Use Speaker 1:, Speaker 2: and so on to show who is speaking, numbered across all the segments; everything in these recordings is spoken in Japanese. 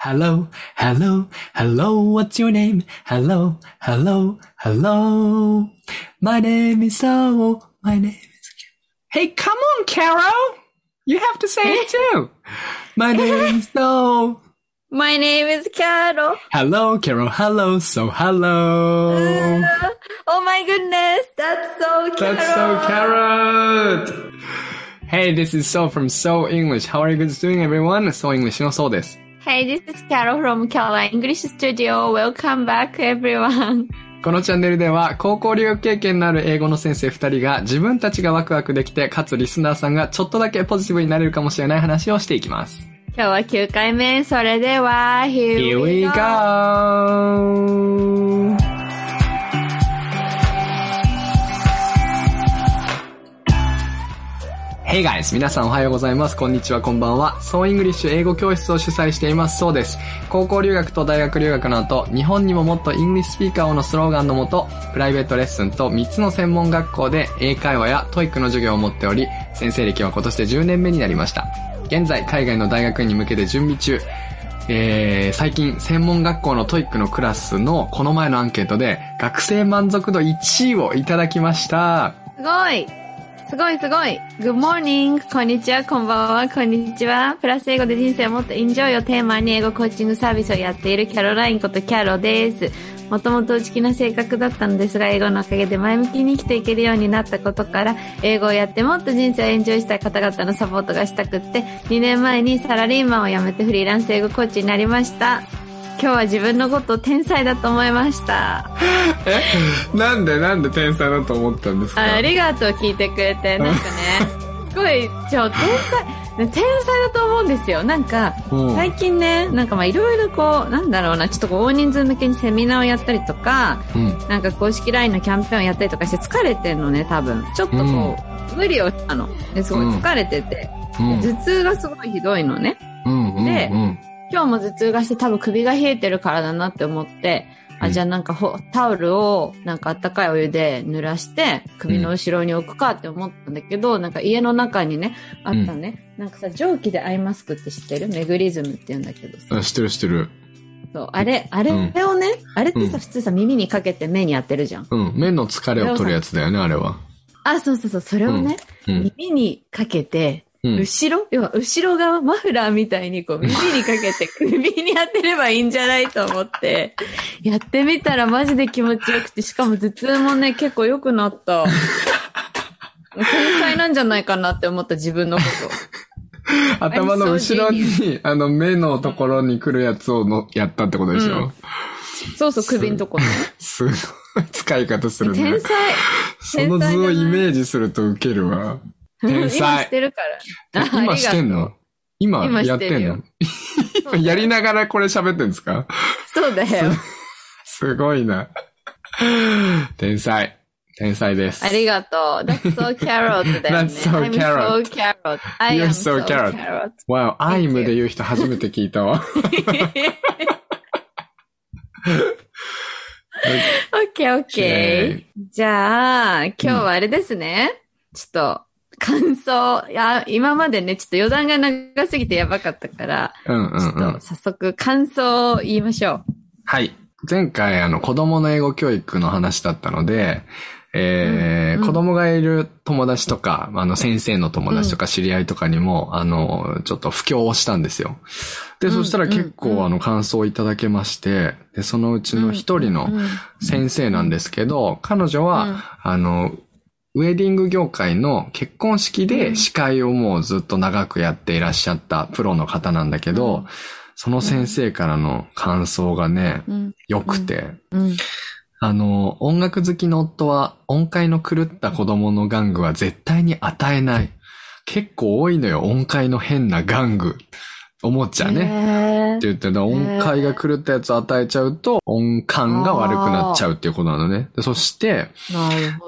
Speaker 1: Hello, hello, hello, what's your name? Hello, hello, hello. My name is so, my name is... Hey, come on, Carol! You have to say it too! My name is so...
Speaker 2: My name is Carol.
Speaker 1: Hello, Carol, hello, so hello!
Speaker 2: oh my goodness, that's so Carol.
Speaker 1: That's so carrot! Hey, this is So from So English. How are you guys doing, everyone? So English のそうです。
Speaker 2: Hey, this is Carol from Carol English Studio. Welcome back, everyone.
Speaker 1: このチャンネルでは高校留学経験のある英語の先生2人が自分たちがワクワクできて、かつリスナーさんがちょっとだけポジティブになれるかもしれない話をしていきます。
Speaker 2: 今日は9回目。それでは、Here
Speaker 1: Here we go! Hey guys! 皆さんおはようございます。こんにちは、こんばんは。ソーイングリッシュ英語教室を主催しています。そうです。高校留学と大学留学の後、日本にももっと English speaker をのスローガンのもと、プライベートレッスンと3つの専門学校で英会話や TOEIC の授業を持っており、先生歴は今年で10年目になりました。現在、海外の大学院に向けて準備中。えー、最近、専門学校の TOEIC のクラスのこの前のアンケートで、学生満足度1位をいただきました。
Speaker 2: すごいすごいすごい !Good morning! こんにちは、こんばんは、こんにちは。プラス英語で人生をもっとエンジョイをテーマに英語コーチングサービスをやっているキャロラインことキャロです。もともと内気な性格だったのですが、英語のおかげで前向きに生きていけるようになったことから、英語をやってもっと人生をエンジョイしたい方々のサポートがしたくって、2年前にサラリーマンを辞めてフリーランス英語コーチになりました。今日は自分のことを天才だと思いました。
Speaker 1: え？なんでなんで天才だと思ったんですか？
Speaker 2: あありがとう聞いてくれて、なんかね、すごい、ちょ、天才、ね天才だと思うんですよ。なんか、
Speaker 1: うん
Speaker 2: 最近ね、なんかまあいろいろこう、なんだろうな、ちょっとこう大人数向けにセミナーをやったりとか、
Speaker 1: うん。
Speaker 2: なんか公式 LINE のキャンペーンをやったりとかして疲れてんのね、多分。ちょっとこう、無理をしたの。ですごい疲れてて、
Speaker 1: うん。
Speaker 2: 頭痛がすごいひどいのね。
Speaker 1: うん。うん。
Speaker 2: で
Speaker 1: うん。
Speaker 2: 今日も頭痛がして多分首が冷えてるからだなって思って、あ、
Speaker 1: うん
Speaker 2: じゃあなんかほタオルをなんかあったかいお湯で濡らして首の後ろに置くかって思ったんだけど、なんか家の中にね、あったのね。なんかさ、蒸気でアイマスクって知ってる？メグリズムって言うんだけどさ。
Speaker 1: あ知ってる知ってる。
Speaker 2: そう、あれ、あれをね、あれってさ、
Speaker 1: うん
Speaker 2: 普通さ、耳にかけて目にやってるじゃん。
Speaker 1: うん。目の疲れを取るやつだよね、あれは。
Speaker 2: あ、そうそうそう、それをね、
Speaker 1: うん。
Speaker 2: 耳にかけて、
Speaker 1: うん。
Speaker 2: 後ろ？要は後ろ側、マフラーみたいにこう耳にかけて 首に当てればいいんじゃないと思って、やってみたらマジで気持ちよくて、しかも頭痛もね、結構良くなった。天才なんじゃないかなって思った自分のこと。
Speaker 1: 頭の後ろに、あの、目のところに来るやつをのやったってことでしょ、
Speaker 2: うんそうそう、首のとこね。
Speaker 1: すごい使い方するね
Speaker 2: 天。才。
Speaker 1: その図をイメージするとウケるわ。天才
Speaker 2: 今してるから。あ
Speaker 1: 今してんの？今
Speaker 2: 今
Speaker 1: やってんの？やりながらこれ喋ってんですか？
Speaker 2: そうだよ。
Speaker 1: すごいな。天才。天才です。
Speaker 2: ありがとう。That's so carrot だよね。
Speaker 1: That's so
Speaker 2: I'm
Speaker 1: carrot.
Speaker 2: so carrot. I
Speaker 1: You're
Speaker 2: am
Speaker 1: so carrot. Wow, I'm で言う人初めて聞いたわ。
Speaker 2: オッケーオッケー。じゃあ、今日はあれですね。ちょっと、感想。いや、今までね、ちょっと余談が長すぎてやばかったから、
Speaker 1: うんうん
Speaker 2: ちょ
Speaker 1: うん
Speaker 2: っと。早速感想を言いましょう。
Speaker 1: はい。前回、あの、子供の英語教育の話だったので、えー
Speaker 2: うんうん
Speaker 1: 子供がいる友達とか、あの、先生の友達とか知り合いとかにも、あの、ちょっと布教をしたんですよ。で、
Speaker 2: うん
Speaker 1: そしたら結
Speaker 2: うん
Speaker 1: 構、あの、感想をいただけまして、で、そのうちの一人の
Speaker 2: うん
Speaker 1: 先生なんですけど、彼女は、
Speaker 2: うん
Speaker 1: あの、ウェディング業界の結婚式
Speaker 2: う
Speaker 1: で
Speaker 2: ん
Speaker 1: 司会をもうずっと長くやっていらっしゃったプロの方なんだけど、
Speaker 2: うん
Speaker 1: その先生からの感想がね、
Speaker 2: うん。
Speaker 1: 良くて、
Speaker 2: うん。
Speaker 1: あの、音楽好きの夫は音階の狂った子供の玩具は絶対に与えない。結構多いのよ、音階の変な玩具。おもちゃね。
Speaker 2: ね
Speaker 1: って言ってた音階が狂ったやつを与えちゃうと音感が悪くなっちゃうっていうことなのね。でそして。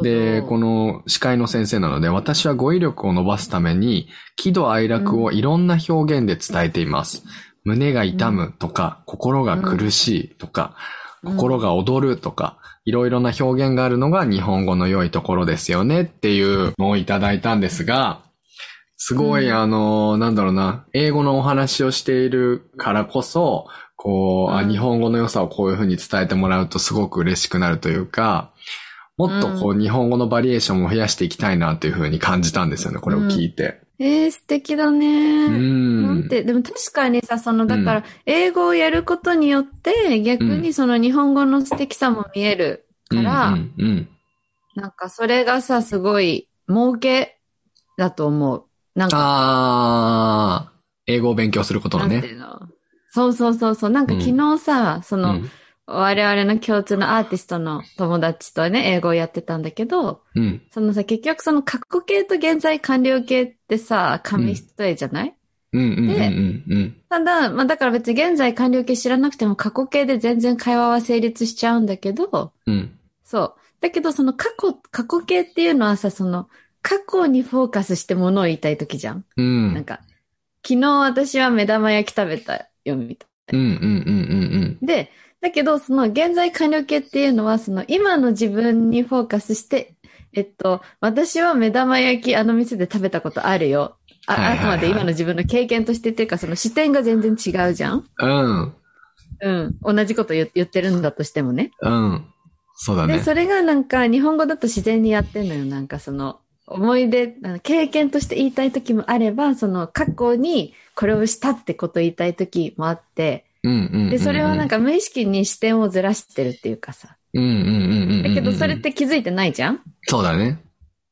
Speaker 1: で、この司会の先生なので、私は語彙力を伸ばすために、喜怒哀楽をいろんな表現で伝えています。胸が痛むとか、心が苦しいとか、
Speaker 2: うん
Speaker 1: 心が踊るとか、いろいろな表現があるのが日本語の良いところですよねっていうのをいただいたんですが、すごい、
Speaker 2: うん
Speaker 1: あの、なんだろうな、英語のお話をしているからこそ、こう、あ、
Speaker 2: うん
Speaker 1: 日本語の良さをこういう風に伝えてもらうとすごく嬉しくなるというか、もっとこう、日本語のバリエーションを増やしていきたいなという風に感じたんですよね、これを聞いて。
Speaker 2: えー、素敵だ
Speaker 1: う
Speaker 2: ね。
Speaker 1: ん。
Speaker 2: なんて、でも確かにさ、その、だから、英語をやることによって、逆にその日本語の素敵さも見えるから、
Speaker 1: うん、うん、うん。
Speaker 2: なんかそれがさ、すごい、儲けだと思う。なんか、
Speaker 1: あー、英語を勉強することのね。
Speaker 2: そうそうそうそう。なんか昨日さ、その、
Speaker 1: うん。
Speaker 2: 我々の共通のアーティストの友達とね、英語をやってたんだけど、
Speaker 1: うん。
Speaker 2: そのさ、結局その過去形と現在完了形ってさ、紙一重じゃない、
Speaker 1: うん、うん、うん、
Speaker 2: で
Speaker 1: うんうん。
Speaker 2: ただ、まあだから別に現在完了形知らなくても過去形で全然会話は成立しちゃうんだけど、
Speaker 1: うん。
Speaker 2: そう。だけどその過去、過去形っていうのはさ、その過去にフォーカスしてものを言いたいときじゃん。
Speaker 1: うん。
Speaker 2: なんか、昨日私は目玉焼き食べたよ、みたい
Speaker 1: うん、うん、うん、うん、
Speaker 2: な。で、だけど、その現在完了形っていうのは、その今の自分にフォーカスして、えっと、私は目玉焼きあの店で食べたことあるよ。あ,、
Speaker 1: はいはいはい
Speaker 2: あくまで今の自分の経験としてっていうか、その視点が全然違うじゃん
Speaker 1: うん。
Speaker 2: うん。同じこと言言ってるんだとしてもね。
Speaker 1: うん。そうだね。
Speaker 2: で、それがなんか日本語だと自然にやってんのよ。なんかその、思い出、あの経験として言いたい時もあれば、その過去にこれをしたってことを言いたい時もあって。で、それはなんか無意識に視点をずらしてるっていうかさ。
Speaker 1: うんうんうんうんうん。
Speaker 2: だけどそれっ。て気づいてないじゃん？
Speaker 1: そうだね。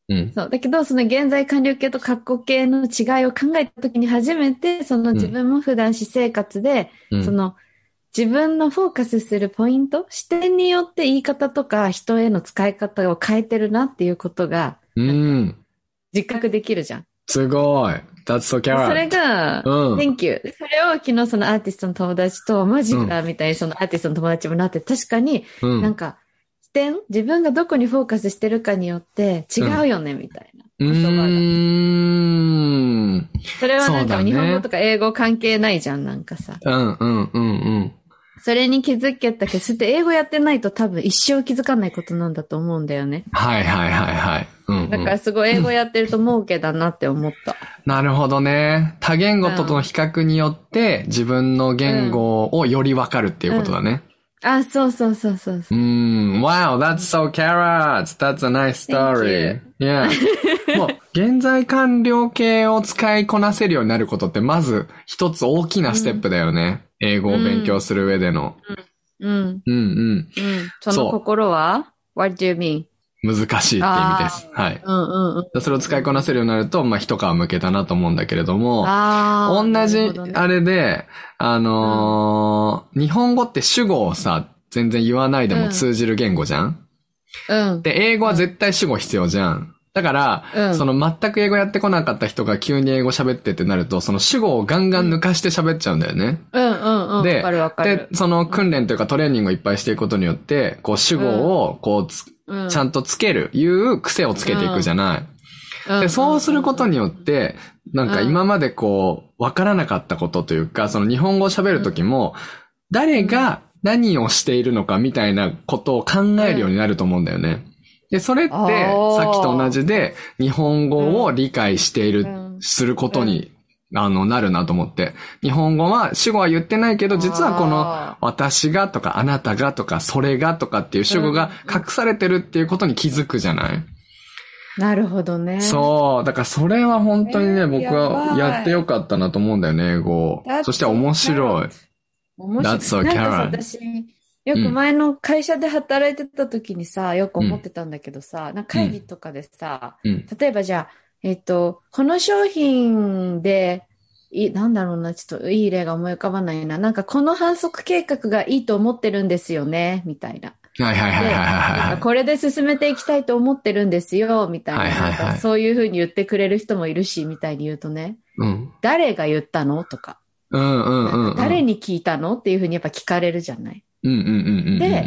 Speaker 1: うん。
Speaker 2: そう。だけど、その現在完了形と過去形の違いを考えた時に初めて、その自分も普段私生活で、
Speaker 1: うん
Speaker 2: その自分のフォーカスするポイント、視点によって言い方とか人への使い方を変えてるなっていうことが
Speaker 1: うん。
Speaker 2: 実覚できるじゃん。
Speaker 1: すごい。That's so
Speaker 2: で
Speaker 1: carrot.
Speaker 2: それが、
Speaker 1: うん
Speaker 2: Thank you. でそれを昨日そのアーティストの友達と、マジかみたいにそのアーティストの友達もなって、確かに
Speaker 1: うん。
Speaker 2: なんか、視点？自分がどこにフォーカスしてるかによって違うよね、みたいな。
Speaker 1: う
Speaker 2: 言葉が
Speaker 1: ーん。
Speaker 2: それはなんか日本語とか英語関係ないじゃん、なんかさ。
Speaker 1: うんうんうんうん。
Speaker 2: それに気づけたけど、それって英語やってないと多分一生気づかないことなんだと思うんだよね。
Speaker 1: はいはいはいはい。うん、
Speaker 2: だからすごい英語やってると儲けだなって思った。
Speaker 1: なるほどね。多言語との比較によって自分の言語をよりわかるっていうことだね。
Speaker 2: あ、そうそうそうそうそうう。
Speaker 1: ん。Wow, that's so carrots. That's a nice story. Yeah. もう、現在完了形を使いこなせるようになることって、まず一つ大きなステップだよね。英語を勉強する上での。
Speaker 2: うん。
Speaker 1: うんうん。
Speaker 2: うん。そ
Speaker 1: そう
Speaker 2: の心は ?What do you mean?
Speaker 1: 難しいって意味です。はい。
Speaker 2: うんうんうん。
Speaker 1: それを使いこなせるようになると、まあ、一皮向けたなと思うんだけれども。同じあれで、あのー日本語って主語をさ、全然言わないでも通じる言語じゃん、
Speaker 2: うん。
Speaker 1: で、英語は絶対主語必要じゃん。だから、
Speaker 2: うん
Speaker 1: その全く英語やってこなかった人が急に英語喋ってってなると、その主語をガンガン抜かして喋っちゃうんだよね。
Speaker 2: うんうんうん。
Speaker 1: で
Speaker 2: わかるわかる
Speaker 1: で、。その訓練というかトレーニングをいっぱいしていくことによって、こう主語をこうちゃんとつける、いう癖をつけていくじゃない。で、そうすることによって、なんか今までこう、わからなかったことというか、その日本語を喋るときも、誰が何をしているのかみたいなことを考えるようになると思うんだよね。で、それって、さっきと同じで、日本語を理解している、
Speaker 2: うん。
Speaker 1: することに、あの、なるなと思って。日本語は、主語は言ってないけど、実はこの
Speaker 2: あ、
Speaker 1: 私がとか、あなたがとか、それがとかっていう主語が隠されてるっていうことに気づくじゃない？
Speaker 2: なるほどね。
Speaker 1: そう。だからそれは本当にね、
Speaker 2: えー
Speaker 1: 僕は
Speaker 2: や
Speaker 1: ってよかったなと思うんだよね、英語。そして面白い。
Speaker 2: 面白い。
Speaker 1: That's so
Speaker 2: なんか
Speaker 1: Karen
Speaker 2: さ、私、よく前の会社で働いてた時にさ、よく思ってたんだけどさ、なんか会議とかでさ、
Speaker 1: うん。
Speaker 2: 例えばじゃあ、えっと、この商品で、い、なんだろうな、ちょっといい例が思い浮かばないな。なんかこの反則計画がいいと思ってるんですよね、みたいな。
Speaker 1: はいはいはいはい
Speaker 2: これで進めていきたいと思ってるんですよ、みたいな。
Speaker 1: はいはいはい
Speaker 2: そういうふうに言ってくれる人もいるし、みたいに言うとね、
Speaker 1: うん。
Speaker 2: 誰が言ったの？とか、
Speaker 1: うんうんうんうん。
Speaker 2: 誰に聞いたの？っていうふうにやっぱ聞かれるじゃない。
Speaker 1: うんうんうんうんうん。
Speaker 2: で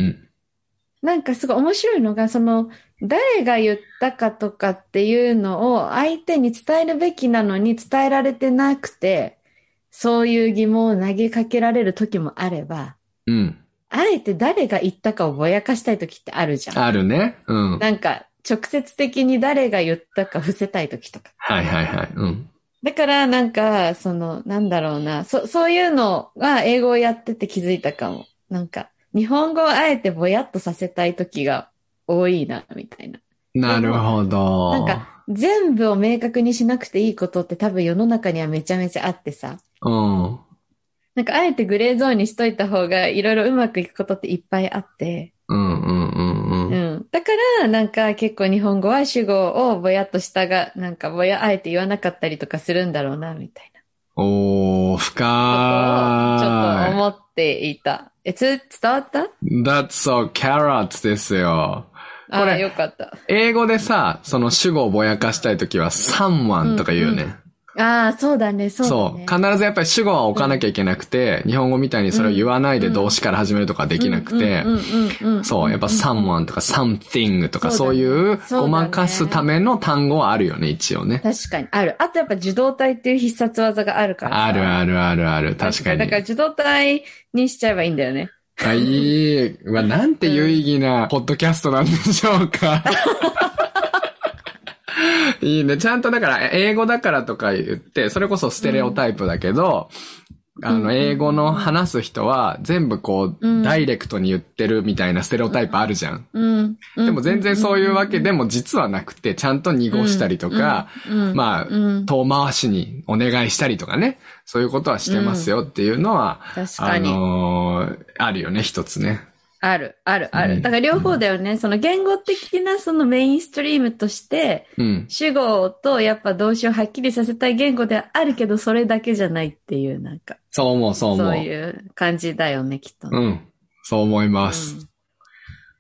Speaker 2: なんかすごい面白いのが、その、誰が言ったかとかっていうのを相手に伝えるべきなのに伝えられてなくて、そういう疑問を投げかけられる時もあれば、
Speaker 1: うん。
Speaker 2: あえて誰が言ったかをぼやかしたい時ってあるじゃん。
Speaker 1: あるね。うん。
Speaker 2: なんか、直接的に誰が言ったか伏せたい時とか。
Speaker 1: はいはいはい。うん。
Speaker 2: だからなんか、その、なんだろうな、そ、そういうのが英語をやってて気づいたかも。なんか、日本語をあえてぼやっとさせたい時が多いな、みたいな。
Speaker 1: なるほど。
Speaker 2: なんか、全部を明確にしなくていいことって多分世の中にはめちゃめちゃあってさ。
Speaker 1: うん。
Speaker 2: なんかあえてグレーゾーンにしといた方がいろいろうまくいくことっていっぱいあって。
Speaker 1: うんうんうん
Speaker 2: う
Speaker 1: うん。
Speaker 2: ん。だから、なんか結構日本語は主語をぼやっとしたが、なんかぼやあえて言わなかったりとかするんだろうな、みたいな
Speaker 1: おー、
Speaker 2: ことをちょっと
Speaker 1: 深
Speaker 2: 思っていた。え、つ、伝わった？
Speaker 1: い。That's so carrots ですよ。これ
Speaker 2: よかった。
Speaker 1: 英語でさ、その主語をぼやかしたいときは someone とか言うよね。
Speaker 2: ああ、そうだね、そうだ
Speaker 1: そう。
Speaker 2: ね。
Speaker 1: 必ずやっぱり主語は置かなきゃいけなくて、日本語みたいにそれを言わないで動詞から始めるとかできなくて
Speaker 2: うん、うんうんうん
Speaker 1: そう、やっぱ someone とか something とか
Speaker 2: そ
Speaker 1: うういうごまかすための単語はあるよね、一応ね。
Speaker 2: 確かに、ある。あとやっぱ受動体っていう必殺技があるからさ
Speaker 1: あるあるあるある、確かに
Speaker 2: だ。から受動体にしちゃえばいいんだよね。
Speaker 1: あ、いい。うわ、なんて有意義なポッドキャストなんでしょうか。いいね。ちゃんとだから、英語だからとか言って、それこそステレオタイプだけど、あの、英語の話す人は全部こ
Speaker 2: う
Speaker 1: ダイレクトに言ってるみたいなステレオタイプあるじゃん。
Speaker 2: うん。
Speaker 1: でも全然そういうわけでも実はなくて、ちゃんと濁したりとか、
Speaker 2: うん、
Speaker 1: まあ、
Speaker 2: うん、
Speaker 1: 遠回しにお願いしたりとかね。そういうことはしてますよっていうのは、あ
Speaker 2: 確かに。
Speaker 1: のーあるよね、一つね。
Speaker 2: ある、ある、あ
Speaker 1: うん
Speaker 2: る。だから両方だよね。その言語的なそのメインストリームとして、
Speaker 1: うん。
Speaker 2: 主語とやっぱ動詞をはっきりさせたい言語ではあるけど、それだけじゃないっていう、なんか、
Speaker 1: そう思う、そう思う。
Speaker 2: そういう感じだよね、きっとね。
Speaker 1: うん。そう思います。
Speaker 2: うん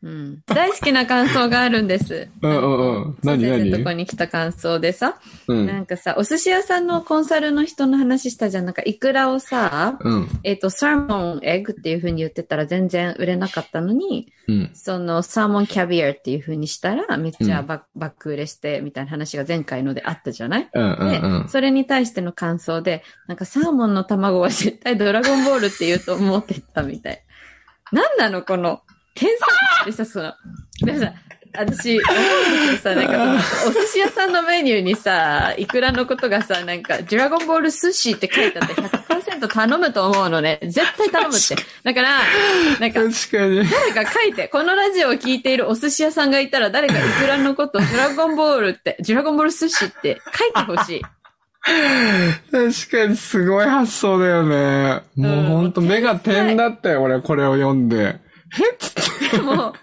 Speaker 2: うん。大好きな感想があるんです。
Speaker 1: うんうんうん何何？
Speaker 2: のとこに来た感想でさ、
Speaker 1: うん。
Speaker 2: なんかさ、お寿司屋さんのコンサルの人の話したじゃん。なんか、イクラをさ、
Speaker 1: うん。
Speaker 2: えっ、と、サーモンエッグっていう風に言ってたら全然売れなかったのに、
Speaker 1: うん。
Speaker 2: そのサーモンキャビアっていう風にしたらめっちゃ
Speaker 1: うん
Speaker 2: バッ,、バック売れしてみたいな話が前回のであったじゃない、
Speaker 1: うんうん
Speaker 2: で、
Speaker 1: うん。
Speaker 2: それに対しての感想で、なんかサーモンの卵は絶対ドラゴンボールって言うと思ってたみたい。なんなのこの、天才でさ、その、でもさ、私、思うんだけどさ、なんかその、お寿司屋さんのメニューにさ、イクラのことがさ、なんか、ドラゴンボール寿司って書いてあって100%頼むと思うのね。絶対頼むって。だから、なんか、
Speaker 1: 確かに。
Speaker 2: 誰か書いて、このラジオを聞いているお寿司屋さんがいたら、誰かイクラのこと、ドラゴンボールって、ドラゴンボール寿司って書いてほしい。
Speaker 1: 確かにすごい発想だよね。もうほんと目が点だったよ、俺これを読んで。えっつって。
Speaker 2: でも、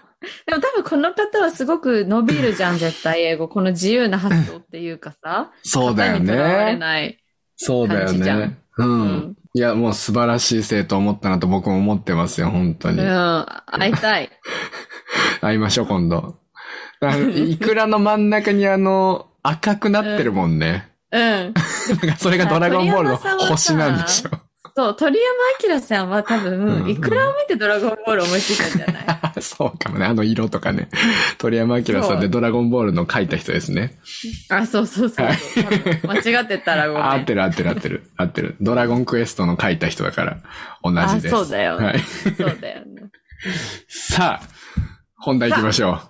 Speaker 2: でも多分この方はすごく伸びるじゃん、絶対英語。この自由な発想っていうかさ。
Speaker 1: そうだよ
Speaker 2: 型にとらわれ
Speaker 1: ね。
Speaker 2: ない。
Speaker 1: そうだよ
Speaker 2: 感じじゃん
Speaker 1: ね。う
Speaker 2: うん
Speaker 1: ん。いや、もう素晴らしい生徒を持ったなと僕も思ってますよ、本当
Speaker 2: うん、
Speaker 1: に。
Speaker 2: 会いたい。
Speaker 1: 会いましょう、今度。あのイクラの真ん中にあの、赤くなってるもんね。
Speaker 2: うん。
Speaker 1: なんかそれがドラゴンボールの星なんでしょ。
Speaker 2: そう、鳥山明さんは多分、
Speaker 1: ん
Speaker 2: イクラを見てドラゴンボールを思いついたんじゃない？
Speaker 1: そうかもね。あの色とかね。鳥山明さんでドラゴンボールの描いた人ですね。
Speaker 2: あ、そうそうそう間違ってたらごめん。
Speaker 1: 合ってる合ってる合ってる。合ってる。ドラゴンクエストの描いた人だから、同じです。
Speaker 2: あそうだよ
Speaker 1: はい。
Speaker 2: そうだよね。
Speaker 1: さあ、本題行きましょ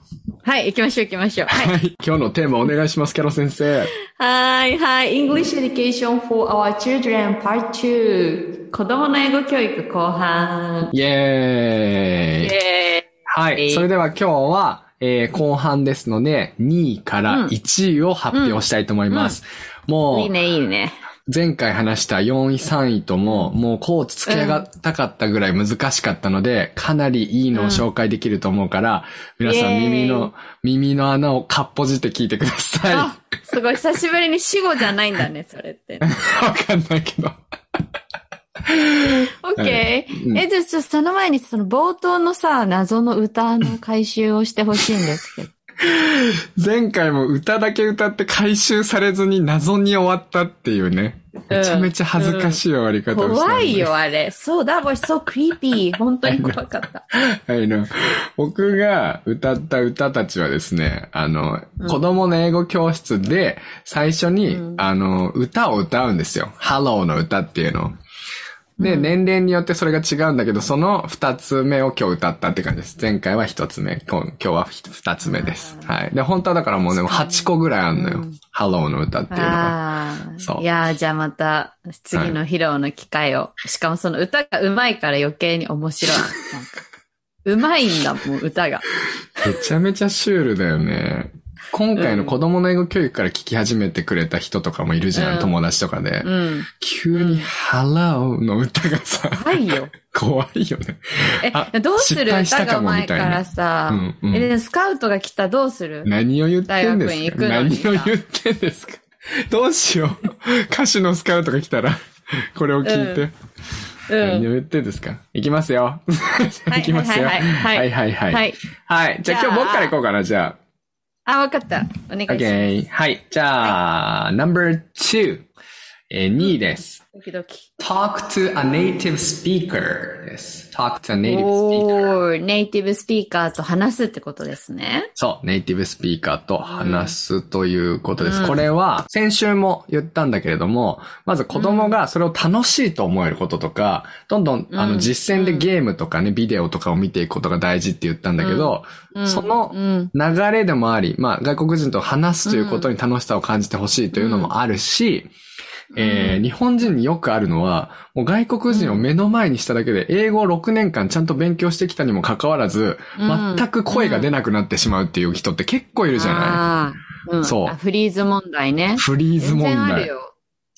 Speaker 2: はい、行きましょう行きましょう。
Speaker 1: う。
Speaker 2: はい。
Speaker 1: はい。今日のテーマお願いします、キャロ先生。
Speaker 2: はい、はい。English Education for Our Children Part 2。子供の英語教育後半。
Speaker 1: イェーイ。
Speaker 2: え
Speaker 1: はい。それでは今日は、えー後半ですので、2位から1位を発表したいと思います。
Speaker 2: ー、
Speaker 1: もう、
Speaker 2: いいね、いいね。
Speaker 1: 前回話した4位、3位とも、もうコーツつけ上がったかったぐらい難しかったので、かなりいいのを紹介できると思うから、皆さん
Speaker 2: イエーイ
Speaker 1: 耳の、耳の穴をかっぽじって聞いてください。
Speaker 2: すごい、久しぶりに死語じゃないんだね、それって。
Speaker 1: かんないけど。
Speaker 2: OK、
Speaker 1: うん
Speaker 2: え、じゃあ、その前に、その冒頭のさ、謎の歌の回収をしてほしいんですけど。
Speaker 1: 前回も歌だけ歌って回収されずに謎に終わったっていうね。めちゃめちゃ恥ずかしい終わり方をした、
Speaker 2: 怖い。よ、あれ。そう、that was so creepy. 本当に怖かった。
Speaker 1: はいの。僕が歌った歌たちはですね、あの、子供の英語教室で最初に、
Speaker 2: うん
Speaker 1: あの、歌を歌うんですよ。ハローの歌っていうのを。で、
Speaker 2: うん
Speaker 1: 年齢によってそれが違うんだけど、その二つ目を今日歌ったって感じです。前回は一つ目、今今日は二つ目です。はい。で、本当はだからもうね、8個ぐらいあるのよ。
Speaker 2: うん
Speaker 1: ハローの歌っていうのが。
Speaker 2: ああ。
Speaker 1: そう
Speaker 2: いやーじゃあまた、次の披露の機会を。しかもその歌が上手いから余計に面白い。なんか上手いんだもん、歌が。
Speaker 1: めちゃめちゃシュールだよね。今回の子供の英語教育から聞き始めてくれた人とかもいるじゃん、
Speaker 2: うん
Speaker 1: 友達とかで。
Speaker 2: うん。
Speaker 1: 急に、ハローの歌がさ、
Speaker 2: はいよ。
Speaker 1: 怖いよね。あ
Speaker 2: え、どうする？歌が
Speaker 1: かも
Speaker 2: 上手いからさ、
Speaker 1: うんうん
Speaker 2: え、でスカウトが来たどうする？
Speaker 1: 何を言ってんですか？何を言ってんですか？どうしよう。歌手のスカウトが来たら、これを聞いて。
Speaker 2: うん
Speaker 1: 何を言ってんですか？いきますよ。い きますよ。
Speaker 2: はいはいはい
Speaker 1: はいはい
Speaker 2: はい。
Speaker 1: はい。じゃあ
Speaker 2: じゃあ
Speaker 1: 今日僕から行こうかな、じゃ
Speaker 2: あ、わかった。お願い
Speaker 1: あ。
Speaker 2: します。
Speaker 1: OK。はい。じゃあ、No.2。えー、2位です。
Speaker 2: ドキドキ。
Speaker 1: talk to a native speaker です。talk to a native speaker.
Speaker 2: おー、ネイティブスピーカーと話すってことですね。
Speaker 1: そう、ネイティブスピーカーと話すということです。
Speaker 2: うん
Speaker 1: これは、先週も言ったんだけれども、まず子供がそれを楽しいと思えることとか、どんどん、あの、
Speaker 2: うん
Speaker 1: 実践でゲームとかね、ビデオとかを見ていくことが大事って言ったんだけど、
Speaker 2: うん
Speaker 1: その
Speaker 2: うん。
Speaker 1: 流れでもあり、まあ、外国人と話すということに楽しさを感じてほしいというのもあるし、えー日本人によくあるのは、もう外国人を目の前にしただけで、英語を6年間ちゃんと勉強してきたにもかかわらず、
Speaker 2: うん
Speaker 1: 全く声が出なくなってしまうっていう人って結構いるじゃない、
Speaker 2: うん
Speaker 1: そう
Speaker 2: あフリーズ問題ね。
Speaker 1: フリーズ問題っ。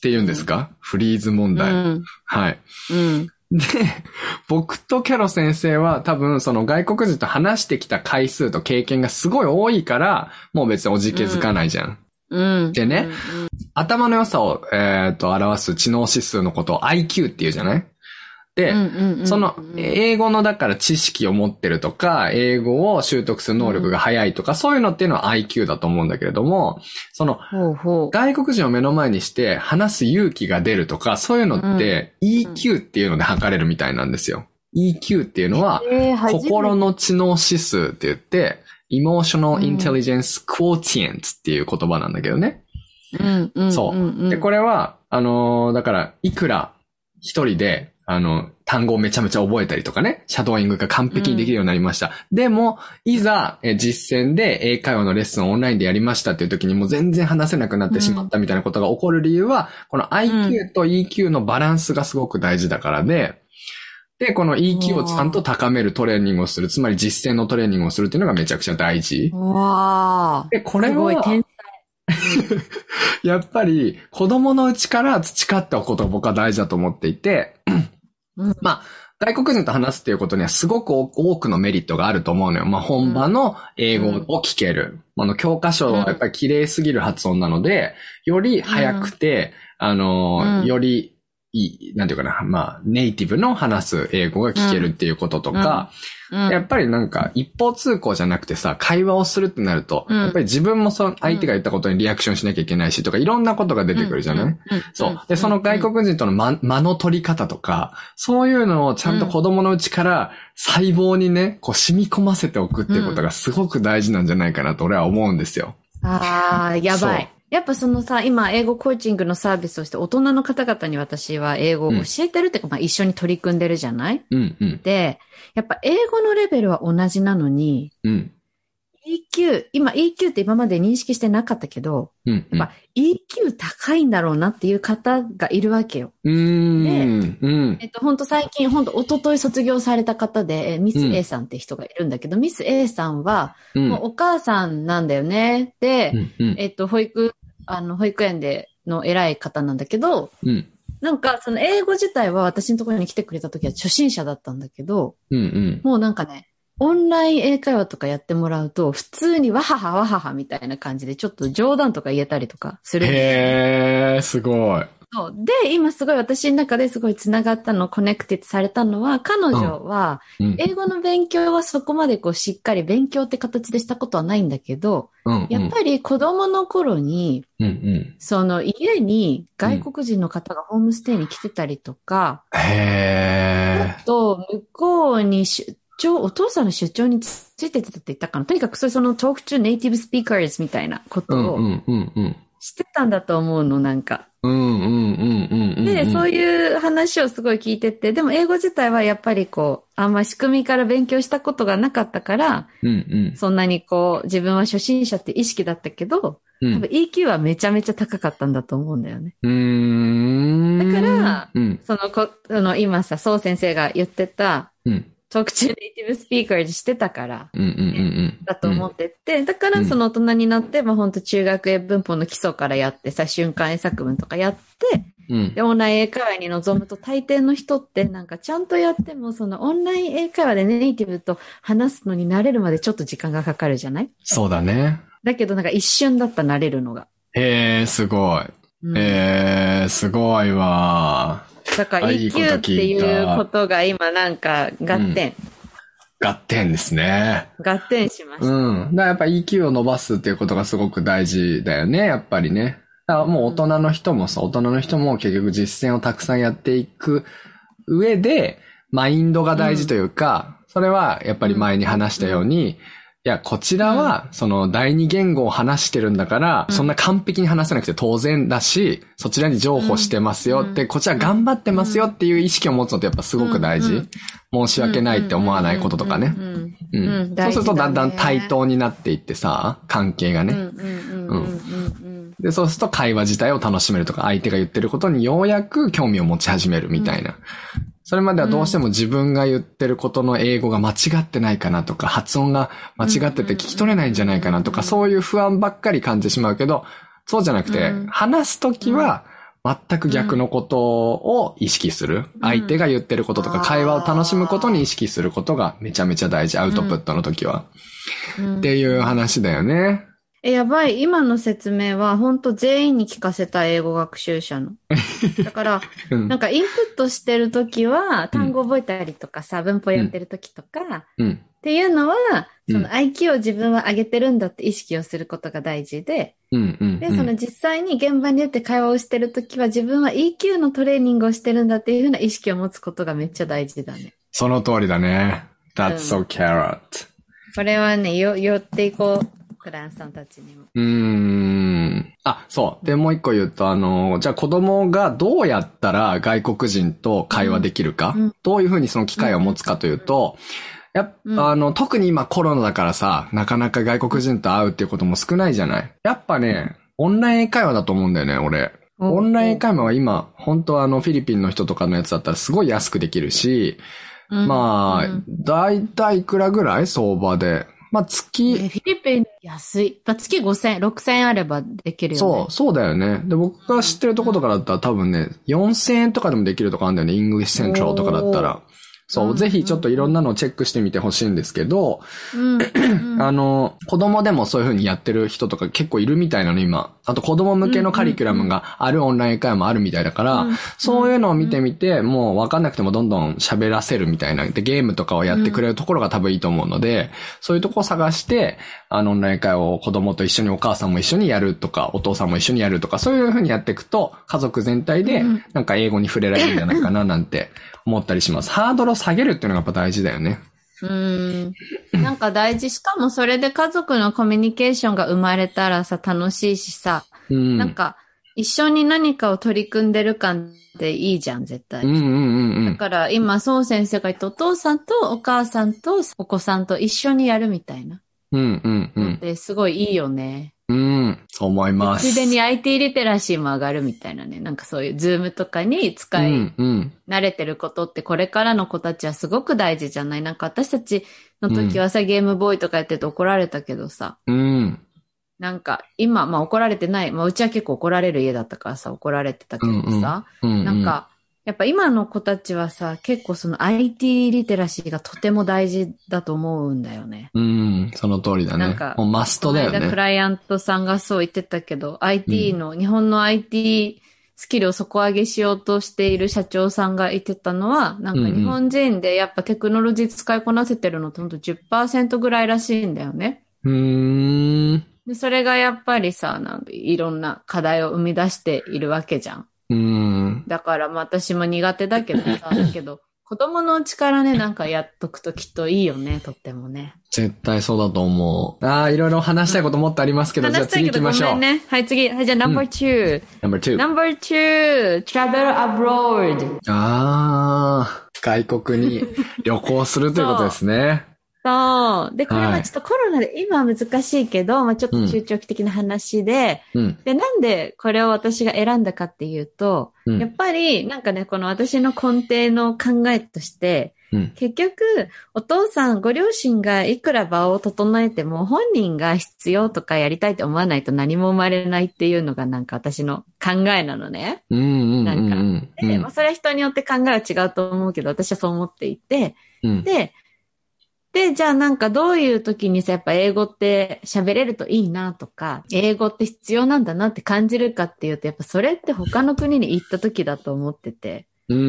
Speaker 1: て言うんですか、フリーズ問題。
Speaker 2: うん。
Speaker 1: はい。
Speaker 2: うん。
Speaker 1: で、僕とキャロ先生は多分その外国人と話してきた回数と経験がすごい多いから、もう別におじけづかないじゃん。
Speaker 2: うん。
Speaker 1: でね頭の良さを、えっ、と、表す知能指数のことを IQ っていうじゃない？で、
Speaker 2: うんうんうん
Speaker 1: その、英語のだから知識を持ってるとか、英語を習得する能力が早いとか、そういうのっていうのは IQ だと思うんだけれども、その、
Speaker 2: ほうほう。
Speaker 1: 外国人を目の前にして話す勇気が出るとか、そういうのって EQ っていうので測れるみたいなんですよ。EQ っていうのは、心の知能指数って言って、Emotional Intelligence Quotient っていう言葉なんだけどね。
Speaker 2: うんうん
Speaker 1: そう
Speaker 2: うんうん
Speaker 1: で、これは、あのーだから、いくら一人で、あの、単語をめちゃめちゃ覚えたりとかね、シャドーイングが完璧にできるようになりました。でも、いざ、え実践で英会話のレッスンをオンラインでやりましたっていう時にもう全然話せなくなってしまったみたいなことが起こる理由は、この IQ と EQ のバランスがすごく大事だからで、で、この EQ をちゃんと高めるトレーニングをする、つまり実践のトレーニングをするっていうのがめちゃくちゃ大事。
Speaker 2: わあ。
Speaker 1: で、これ
Speaker 2: すごい
Speaker 1: は、
Speaker 2: 天
Speaker 1: やっぱり子供のうちから培っておくことが僕は大事だと思っていて、
Speaker 2: うん。
Speaker 1: まあ、外国人と話すっていうことにはすごく多くのメリットがあると思うのよ。まあ、本場の英語を聞ける。あの、教科書はやっぱり綺麗すぎる発音なので、より早くて、あの、
Speaker 2: うん。
Speaker 1: よりいい、なんていうかな、まあ、ネイティブの話す英語が聞けるっていうこととか、
Speaker 2: うん。
Speaker 1: やっぱりなんか一方通行じゃなくてさ、会話をするってなると、
Speaker 2: うん。
Speaker 1: やっぱり自分もその相手が言ったことにリアクションしなきゃいけないしとか、いろんなことが出てくるじゃない、そう。で、その外国人との間間の取り方とか、そういうのをちゃんと子供のうちから細胞にね、こう染み込ませておくっていうことがすごく大事なんじゃないかなと俺は思うんですよ。
Speaker 2: ああ、やばい。やっぱそのさ、今、英語コーチングのサービスをして、大人の方々に私は英語を教えてるっていうか、まあ一緒に取り組んでるじゃない？
Speaker 1: うんうん。
Speaker 2: で、やっぱ英語のレベルは同じなのに、
Speaker 1: うん。
Speaker 2: EQ、今 EQ って今まで認識してなかったけど、
Speaker 1: うん。うん
Speaker 2: やっぱ EQ 高いんだろうなっていう方がいるわけよ。
Speaker 1: うーん。うん。
Speaker 2: えっと、本当最近、本当一昨日卒業された方で、えーミス
Speaker 1: うん
Speaker 2: A さんって人がいるんだけど、ミス A さんは、お母さんなんだよね。で、
Speaker 1: うん。うん。
Speaker 2: えっと、保育、あの、保育園での偉い方なんだけど、
Speaker 1: うん。
Speaker 2: なんか、その英語自体は私のところに来てくれた時は初心者だったんだけど、
Speaker 1: うん。うん。
Speaker 2: もうなんかね、オンライン英会話とかやってもらうと、普通にわははわははみたいな感じで、ちょっと冗談とか言えたりとかする
Speaker 1: へー、すごい。
Speaker 2: そうで、今すごい私の中ですごい繋がったの、 connected されたのは、彼女は、
Speaker 1: うん。
Speaker 2: 英語の勉強はそこまでこうしっかり勉強って形でしたことはないんだけど、
Speaker 1: うん。
Speaker 2: やっぱり子供の頃に、
Speaker 1: うん。うん。
Speaker 2: その家に外国人の方がホームステイに来てたりとか、
Speaker 1: へ
Speaker 2: あと、向こうに出張、お父さんの出張についてたって言ったかな。とにかくそういうその talk to native speakers みたいなこ
Speaker 1: ー。うん。
Speaker 2: とを
Speaker 1: うん。うん。うん。
Speaker 2: してたんだと思うの、なんか。
Speaker 1: うんうんうんうんうん。
Speaker 2: で、そう
Speaker 1: い
Speaker 2: いう話をすごい聞いてて、でも英語自体はやっぱりこう、あんま仕組みから勉強したことがなかったから、
Speaker 1: うんうん。
Speaker 2: そんなにこう、自分は初心者って意識だったけど、
Speaker 1: うん
Speaker 2: 多分 EQ はめちゃめちゃ高かったんだと思うんだよね。
Speaker 1: うーん。
Speaker 2: だから
Speaker 1: うん。
Speaker 2: そのこ、その今さ、そう先生が言ってた、
Speaker 1: うん。
Speaker 2: 特注ネイティブスピーカーしてたから。だと思ってて、だからその大人になって、まあ本当中学英文法の基礎からやってさ、瞬間英作文とかやって、
Speaker 1: うん。
Speaker 2: で、オンライン英会話に臨むと大抵の人ってなんかちゃんとやっても、そのオンライン英会話でネイティブと話すのに慣れるまでちょっと時間がかかるじゃない？
Speaker 1: そうだね。
Speaker 2: だけどなんか一瞬だった慣れるのが。
Speaker 1: へえ、すごい。
Speaker 2: うん
Speaker 1: ええ、すごいわ。
Speaker 2: だから EQ って
Speaker 1: 聞い
Speaker 2: うことが今なんか合点、
Speaker 1: 合点ですね。
Speaker 2: 合点しました。
Speaker 1: うん。だからやっぱ EQ を伸ばすっていうことがすごく大事だよね、やっぱりね。だからもう大人の人もさ、大人の人も結局実践をたくさんやっていく上で、マインドが大事というか、それはやっぱり前に話したように、いや、こちらは、その第二言語を話してるんだから、そんな完璧に話せなくて当然だし、そちらに譲歩してますよって、こちら頑張ってますよっていう意識を持つのってやっぱすごく大事。
Speaker 2: うん。
Speaker 1: 申し訳ないって思わないこととかね。
Speaker 2: うん。
Speaker 1: そうするとだんだん対等になっていってさ、関係がね。
Speaker 2: うん
Speaker 1: で、そうすると会話自体を楽しめるとか、相手が言ってることにようやく興味を持ち始めるみたいな。それまではどうしても自分が言ってることの英語が間違ってないかなとか、発音が間違ってて聞き取れないんじゃないかなとか、そういう不安ばっかり感じてしまうけど、そうじゃなくて
Speaker 2: うん、
Speaker 1: 話すときは、全く逆のことを意識する。相手が言ってることとか、会話を楽しむことに意識することがめちゃめちゃ大事。アウトプットの時は。
Speaker 2: うん
Speaker 1: っていう話だよね。
Speaker 2: え、やばい。今の説明は本当全員に聞かせた英語学習者の。だから、
Speaker 1: うん
Speaker 2: なんかインプットしてるときは、単語覚えたりとかさ、文法やってるときとか、
Speaker 1: うん。
Speaker 2: っていうのは、
Speaker 1: うん
Speaker 2: その IQ を自分は上げてるんだって意識をすることが大事で、
Speaker 1: うん。うん。
Speaker 2: で、その実際に現場に出て会話をしてるときは自分は EQ のトレーニングをしてるんだっていうふうな意識を持つことがめっちゃ大事だね。
Speaker 1: その通りだね。That's
Speaker 2: うん
Speaker 1: so carrot.
Speaker 2: これはね、よ、寄っていこう。クラントさんたちにも。
Speaker 1: うーん。あ、そう。で、もう一個言うと、あの、じゃあ子供がどうやったら外国人と会話できるか、
Speaker 2: うん
Speaker 1: どういうふうにその機会を持つかというと、やっ
Speaker 2: うん
Speaker 1: ぱ、あの、特に今コロナだからさ、なかなか外国人と会うっていうことも少ないじゃないやっぱね、オンライン英会話だと思うんだよね、俺。オンライン英会話は今、本当はあの、フィリピンの人とかのやつだったらすごい安くできるし、
Speaker 2: うん
Speaker 1: まあ
Speaker 2: うん、
Speaker 1: だいたいいくらぐらい？相場で。まあ、
Speaker 2: え
Speaker 1: 月、
Speaker 2: フィリピン安い。まあ、月5000、6000円あればできるよね。
Speaker 1: そう、そうだよね。で、僕が知ってるとことかだったら多分ね、4000円とかでもできるとかあるんだよね。イングリッシュセントラルとかだったら。そうう、
Speaker 2: ん
Speaker 1: ぜひちょっといろんなのをチェックしてみてほしいんですけど、あの、子供でもそういう風にやってる人とか結構いるみたいなの、今。あと子供向けのカリキュラムがあるオンライン会もあるみたいだから、
Speaker 2: うん
Speaker 1: そういうのを見てみて、もう分かんなくてもどんどん喋らせるみたいな。で、ゲームとかをやってくれるところが多分いいと思うので、そういうとこを探して、あの、オンライン会を子供と一緒にお母さんも一緒にやるとか、お父さんも一緒にやるとか、そういう風にやっていくと、家族全体で
Speaker 2: うん、
Speaker 1: なんか英語に触れられるんじゃないかな、なんて思ったりします。ハードルを下げるっていうのがやっぱ大事だよね。
Speaker 2: うん。なんか大事。しかもそれで家族のコミュニケーションが生まれたらさ、楽しいしさ、
Speaker 1: うん。
Speaker 2: なんか一緒に何かを取り組んでる感っていいじゃん、絶対。
Speaker 1: うんうんうんうん。
Speaker 2: だから今、そう先生が言ったお父さんとお母さんとお子さんと一緒にやるみたいな。
Speaker 1: うんうんうん。
Speaker 2: で、すごいいいよね。
Speaker 1: うん、そう思います。
Speaker 2: ついでに IT リテラシーも上がるみたいなね。なんかそういう Zoom とかに使い。慣れてることってこれからの子たちはすごく大事じゃないなんか私たちの時はさ、ゲームボーイとかやってて怒られたけどさ、
Speaker 1: うん。
Speaker 2: なんか今、まあ怒られてない、まあうちは結構怒られる家だったからさ、怒られてたけどさ、
Speaker 1: うんうん。
Speaker 2: なん、か、やっぱ今の子たちはさ、結構その IT リテラシーがとても大事だと思うんだよね。
Speaker 1: うん、その通りだね。
Speaker 2: なんか
Speaker 1: もうマストだよ
Speaker 2: この間ク
Speaker 1: ね。
Speaker 2: ライアントさんがそう言ってたけど、IT の、日本の IT スキルを底上げしようとしている社長さんが言ってたのは、なんか日本人でやっぱテクノロジー使いこなせてるのってほんと10%ぐらいらしいんだよね。
Speaker 1: うーん。
Speaker 2: で、それがやっぱりさ、なんかいろんな課題を生み出しているわけじゃん。
Speaker 1: うん。
Speaker 2: だからまあ私も苦手だけどさ、だけど子供のうちからね、なんかやっとくときっといいよね、とってもね。
Speaker 1: 絶対そうだと思う。ああ、いろいろ話したいこともっとありますけど、じゃあ次行きましょう。
Speaker 2: ね。はい、次。はい、じゃあ number two。
Speaker 1: Number two.
Speaker 2: number two, travel abroad.
Speaker 1: ああ、外国に旅行するということですね。
Speaker 2: そう。で、これ
Speaker 1: は
Speaker 2: はいちょっとコロナで今は難しいけど、まあちょっと中長期的な話で、
Speaker 1: うん。
Speaker 2: で、なんでこれを私が選んだかっていうと、
Speaker 1: うん
Speaker 2: やっぱりなんかね、この私の根底の考えとして、
Speaker 1: うん。
Speaker 2: 結局、お父さん、ご両親がいくら場を整えても、本人が必要とかやりたいと思わないと何も生まれないっていうのがなんか私の考えなのね。
Speaker 1: うんうんうん
Speaker 2: なんか
Speaker 1: うん。
Speaker 2: で、まあそれは人によって考えは違うと思うけど、私はそう思っていて、
Speaker 1: うん。
Speaker 2: で、で、じゃあなんかどういう時にさ、やっぱ英語って喋れるといいなとか、英語って必要なんだなって感じるかっていうと、やっぱそれって他の国に行った時だと思ってて、
Speaker 1: うんうん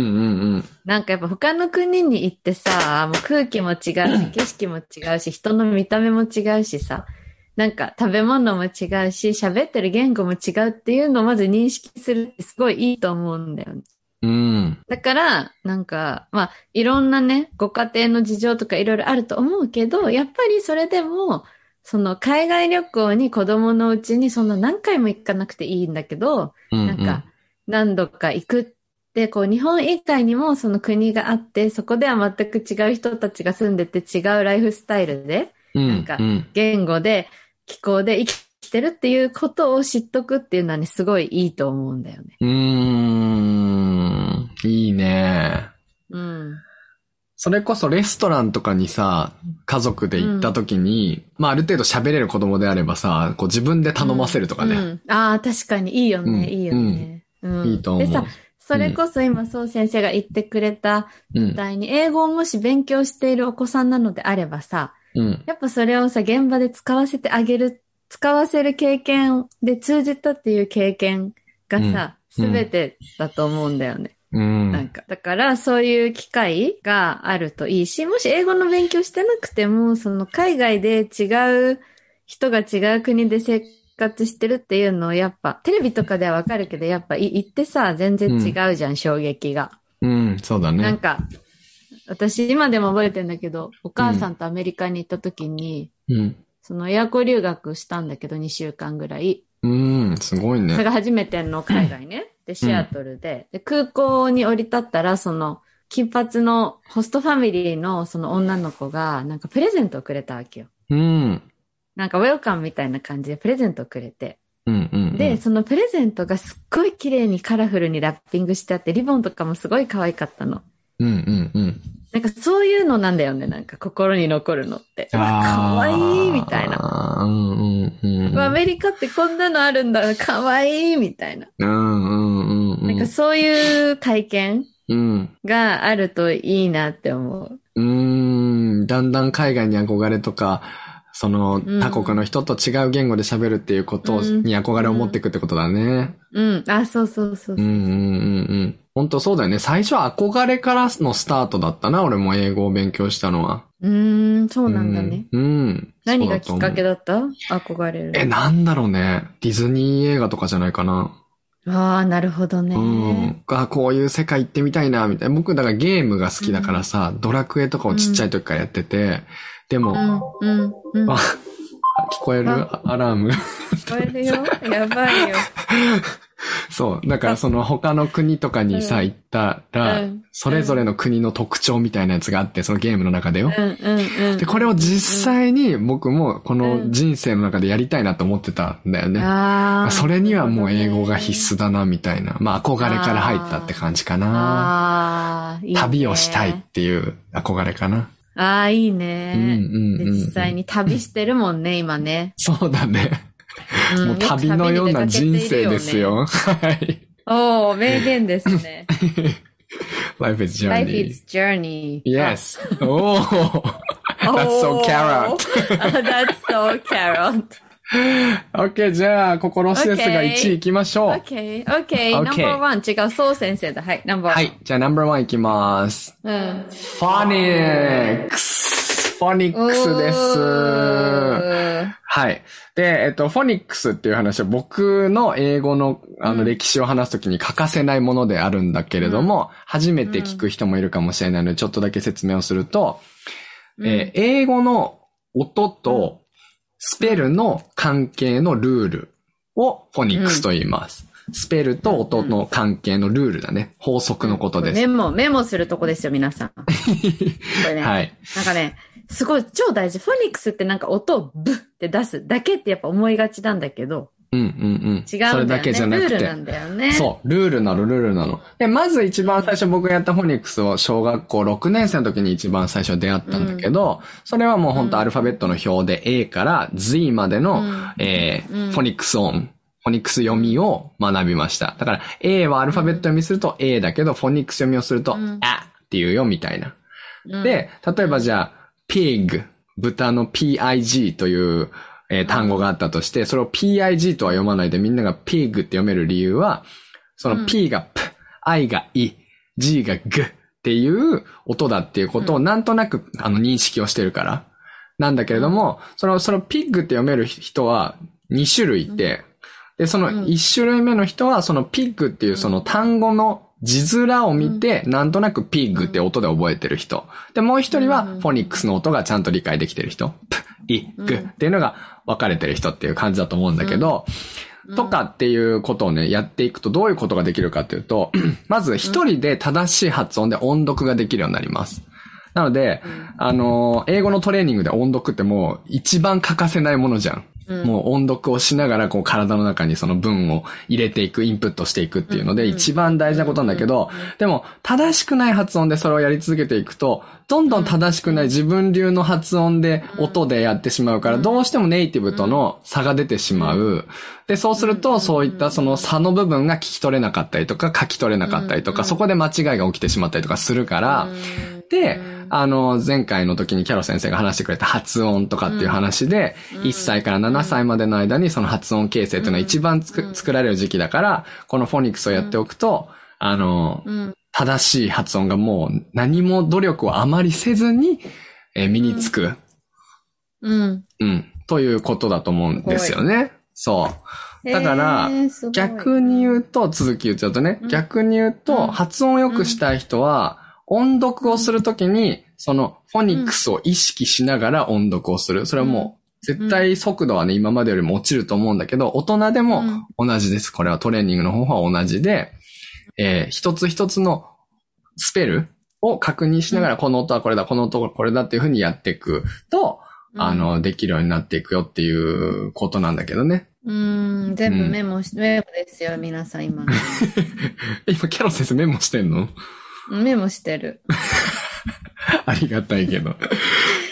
Speaker 1: うん。
Speaker 2: なんかやっぱ他の国に行ってさ、もう空気も違うし、景色も違うし、人の見た目も違うしさ、なんか食べ物も違うし、喋ってる言語も違うっていうのをまず認識するってすごいいいと思うんだよね。
Speaker 1: うん。
Speaker 2: だから、なんか、まあ、いろんなね、ご家庭の事情とかいろいろあると思うけど、やっぱりそれでも、その海外旅行に子供のうちにそんな何回も行かなくていいんだけど、
Speaker 1: うん。
Speaker 2: なんか、何度か行くって、こう、日本以外にもその国があって、そこでは全く違う人たちが住んでて違うライフスタイルで、
Speaker 1: うん、
Speaker 2: なんか
Speaker 1: うん。
Speaker 2: 言語で、気候で生きてるっていうことを知っとくっていうのはね、すごいいいと思うんだよね。
Speaker 1: うーん。いいね。
Speaker 2: うん。
Speaker 1: それこそレストランとかにさ、家族で行った時に、まあある程度喋れる子供であればさ、こう自分で頼ませるとかね。
Speaker 2: うんああ、確かにいいよね、
Speaker 1: うん
Speaker 2: いいよね。うん
Speaker 1: いいと思う。
Speaker 2: でさ、それこそ今、そう先生が言ってくれた
Speaker 1: うん
Speaker 2: み。たいに、英語をもし勉強しているお子さんなのであればさ、
Speaker 1: うん。
Speaker 2: やっぱそれをさ、現場で使わせてあげる、使わせる経験で通じたっていう経験がさ、
Speaker 1: うん
Speaker 2: すべてだと思うんだよね。
Speaker 1: うん。
Speaker 2: なんか、だからそういう機会があるといいし、もし英語の勉強してなくても、その海外で違う人が違う国で生活してるっていうのをやっぱ、テレビとかではわかるけど、やっぱい行ってさ、全然違うじゃん、衝撃が。
Speaker 1: うん、そうだね。
Speaker 2: なんか、私今でも覚えてんだけど、お母さんとアメリカに行った時に、
Speaker 1: うん。
Speaker 2: その親子留学したんだけど、2週間ぐらい。
Speaker 1: うん、すごいね。
Speaker 2: それが初めての海外ね。で、シアトルで。で、空港に降り立ったら、その、金髪のホストファミリーのその女の子が、なんかプレゼントをくれたわけよ。
Speaker 1: うん。
Speaker 2: なんかウェルカムみたいな感じでプレゼントをくれて。
Speaker 1: うん、うん。
Speaker 2: で、、そのプレゼントがすっごい綺麗にカラフルにラッピングしてあって、リボンとかもすごい可愛かったの。
Speaker 1: うん、うん、うん。
Speaker 2: なんかそういうのなんだよね、なんか心に残るのって。うわ可愛いみたいな。
Speaker 1: な。うん、うん、うん。
Speaker 2: アメリカってこんなのあるんだ、可愛いみたいな。
Speaker 1: うん、うん、うん。
Speaker 2: なんかそういう体験
Speaker 1: うん。
Speaker 2: があるといいなって思う。
Speaker 1: うーん、だんだん海外に憧れとか、その
Speaker 2: うん
Speaker 1: 他国の人と違う言語で喋るっていうこと
Speaker 2: うん
Speaker 1: に憧れを持っていくってことだね。
Speaker 2: うん。あ、そうそうそうそう。
Speaker 1: うんうんうんうん。本当そうだよね。最初は憧れからのスタートだったな、俺も英語を勉強したのは。
Speaker 2: うーん、そうなんだね。
Speaker 1: うん。うん。
Speaker 2: 何がきっかけ
Speaker 1: だ
Speaker 2: だった憧れるの。
Speaker 1: え、なんだろうね。ディズニー映画とかじゃないかな。
Speaker 2: ああ、なるほどね。
Speaker 1: うん。あ、こういう世界行ってみたいな、みたいな。僕、だからゲームが好きだからさ、ドラクエとかをちっちゃい時からやってて、でも、
Speaker 2: うん、うん、うん。
Speaker 1: あ
Speaker 2: 聞
Speaker 1: 聞こえる？
Speaker 2: あ
Speaker 1: アラーム。
Speaker 2: こえるよ。やばいよ。
Speaker 1: そう。だからその他の国とかにさ、
Speaker 2: うん
Speaker 1: 行ったら、
Speaker 2: うん
Speaker 1: それぞれの国の特徴みたいなやつがあって、そのゲームの中でよ。で、これを実際に僕もこの人生の中でやりたいなと思ってたんだよね。それにはもう英語が必須だな、みたいな。まあ憧れから入ったって感じかな。旅をしたいっていう憧れかな。
Speaker 2: ああ、いい
Speaker 1: うん
Speaker 2: ね。実際。に旅してるもんね、今ね。
Speaker 1: そうだね。
Speaker 2: うん
Speaker 1: もう旅のような人生です。よ。はい。
Speaker 2: おー、名言ですね。
Speaker 1: Life is
Speaker 2: Life
Speaker 1: journey.
Speaker 2: is journey.
Speaker 1: Yes. Oh,
Speaker 2: あ
Speaker 1: that's so carrot.
Speaker 2: That's so carrot.
Speaker 1: OK, じゃあ、心してですが
Speaker 2: Okay.
Speaker 1: 1位行きましょう。
Speaker 2: Okay, okay,
Speaker 1: Okay.
Speaker 2: number one. 違う、そう先生だ。はい、number one.
Speaker 1: はい。じゃあ、ナンバーワン行きます。
Speaker 2: うん。
Speaker 1: phonics。Phonics です。
Speaker 2: おー
Speaker 1: はい。で、えっと、フォニックスっていう話は僕の英語のあの
Speaker 2: うん
Speaker 1: 歴史を話すときに欠かせないものであるんだけれども、初めて聞く人もいるかもしれないので、ちょっとだけ説明をすると、えー英語の音とスペルの関係のルールをフォニックスと言います。スペルと音の関係のルールだね。法則のことです。
Speaker 2: メモ、メモするとこですよ、皆さん。これね。
Speaker 1: はい。
Speaker 2: なんかね、すごい超大事。フォニックスってなんか音をブッって出すだけってやっぱ思いがちなんだけど、
Speaker 1: うんうんうん。
Speaker 2: 違うんだよね。
Speaker 1: それだけじゃなくて
Speaker 2: ルールな。んだよね。
Speaker 1: そう、ルールなの、ルールなの。で、まず一番最初僕がやったフォニックスを小学校6年生の時に一番最初出会ったんだけど、それはもう本当アルファベットの表で A から Z までの、
Speaker 2: うん
Speaker 1: えー
Speaker 2: うん
Speaker 1: フォニックス音、フォニックス読みを学びました。だから A はアルファベット読みすると A だけど、フォニックス読みをすると、
Speaker 2: うん。
Speaker 1: あっていうよみたいな。
Speaker 2: うん、
Speaker 1: で、例えばじゃあ、pig、豚の pig という、えー単語があったとして、それを pig とは読まないでみんなが pig って読める理由は、その p が p、i が i、g が g っていう音だっていうことをなんとなくあの認識をしてるから。なんだけれども、その、その pig って読める人は2種類いて、で、その1種類目の人は、その pig っていうその単語の字面を見て、なんとなく pig って音で覚えてる人。で、もう一人は、フォニックスの音がちゃんと理解できてる人。p、i、g っていうのが分かれてる人っていう感じだと思うんだけど、とかっていうことをね、やっていくとどういうことができるかっていうと、まず一人で正しい発音で音読ができるようになります。なので、あのー英語のトレーニングで音読ってもう一番欠かせないものじゃん。
Speaker 2: うん。
Speaker 1: もう音読をしながらこう体の中にその文を入れていく、インプットしていくっていうので一番大事なことなんだけど、でも正しくない発音でそれをやり続けていくと、どんどん正しくない自分流の発音で音でやってしまうから、どうしてもネイティブとの差が出てしまう。で、そうするとそういったその差の部分が聞き取れなかったりとか書き取れなかったりとか、そこで間違いが起きてしまったりとかするから、で、あの、前回の時にキャロ先生が話してくれた発音とかっていう話で、1歳から7歳までの間にその発音形成っていうのは一番作られる時期だから、このフォニックスをやっておくと、あの、
Speaker 2: うん。
Speaker 1: 正しい発音がもう何も努力をあまりせずに、えー身につく、
Speaker 2: うん。
Speaker 1: うん、ということだと思うんですよね。そう。だから逆に言うと、続き言っちゃうとね、
Speaker 2: うん。
Speaker 1: 逆に言うと、
Speaker 2: うん。
Speaker 1: 発音を良くしたい人は、音読をするときに、そのフォニックスを意識しながら音読をする。それはもう、絶対速度はね、今までよりも落ちると思うんだけど、大人でも同じです。これはトレーニングの方法は同じで、えー一つ一つのスペルを確認しながら、この音はこれだ、この音はこれだっていうふうにやっていくと、あ、の、できるようになっていくよっていうことなんだけどね。
Speaker 2: うん、うん全部メモし、メモですよ、皆さん今。
Speaker 1: 今、キャロ先生メモしてんの？
Speaker 2: メモしてる。
Speaker 1: ありがたいけど。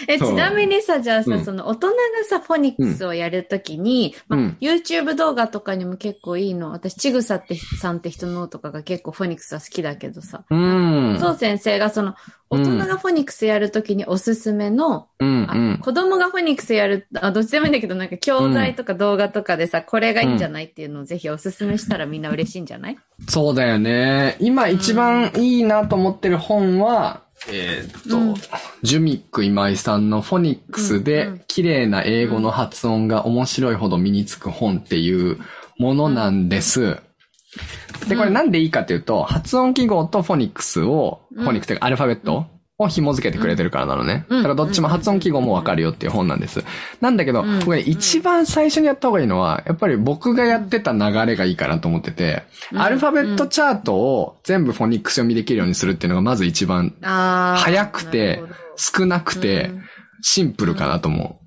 Speaker 2: え、ちなみにさ、じゃあさ、
Speaker 1: うん
Speaker 2: その大人がさ、フォニックスをやるときに、まあ
Speaker 1: うん
Speaker 2: YouTube 動画とかにも結構いいの。私、ちぐさってさんって人のとかが結構フォニックスは好きだけどさ。
Speaker 1: うん。
Speaker 2: そう先生がその、大人がフォニックスやるときにおすすめの、
Speaker 1: うん、
Speaker 2: あ
Speaker 1: うん。
Speaker 2: 子供がフォニックスやる、あ、どっちでもいいんだけど、なんか教材とか動画とかでさ、これがいいんじゃないっていうのをぜひおすすめしたらみんな嬉しいんじゃない？
Speaker 1: そうだよね。今一番いいなと思ってる本は、えーっと、
Speaker 2: うん。
Speaker 1: ジュミック今井さんのフォニックスで
Speaker 2: ん
Speaker 1: 綺麗な英語の発音が面白いほど身につく本っていうものなんです。で、これなんでいいかっていうと、発音記号とフォニックスを、
Speaker 2: うん。
Speaker 1: フォニックスというかアルファベットを紐付けてくれてるからなのね。
Speaker 2: うん
Speaker 1: だからどっちも発音記号もわかるよっていう本なんです。なんだけど、
Speaker 2: うん
Speaker 1: これ一番最初にやった方がいいのは、やっぱり僕がやってた流れがいいかなと思ってて、
Speaker 2: うん
Speaker 1: アルファベットチャートを全部フォニックス読みできるようにするっていうのがまず一番。早くて少なくて
Speaker 2: うん
Speaker 1: シンプルかなと思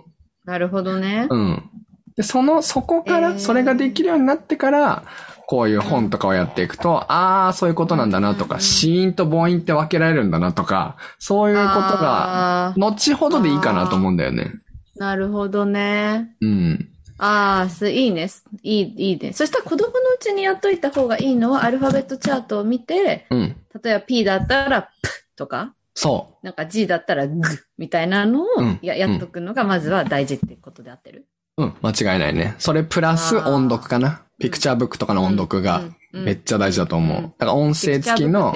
Speaker 2: なるほどね。
Speaker 1: う。うん。で、その、そこから、
Speaker 2: えー
Speaker 1: それができるようになってから、こういう本とかをやっていくと、ああ、そういうことなんだなとか、
Speaker 2: うん
Speaker 1: 子音と母音って分けられるんだなとか、そういうことが、後ほどでいいかなと思うんだよね。
Speaker 2: なるほどね。
Speaker 1: うん。
Speaker 2: ああ、す、いいね。いい、いいね。そしたら子供のうちにやっといた方がいいのは、アルファベットチャートを見て、
Speaker 1: うん。
Speaker 2: 例えば P だったら、プとか、
Speaker 1: そ
Speaker 2: なんか G だったら、グみたいなのを
Speaker 1: うん
Speaker 2: や、やっとくのが、まずは大事ってことで合ってる。
Speaker 1: う。うん。間違いないね。それプラス音読かな。ピクチャーブックとかの音読が
Speaker 2: うん、
Speaker 1: めっちゃ大事だと思う。
Speaker 2: うん。
Speaker 1: だから音声付きの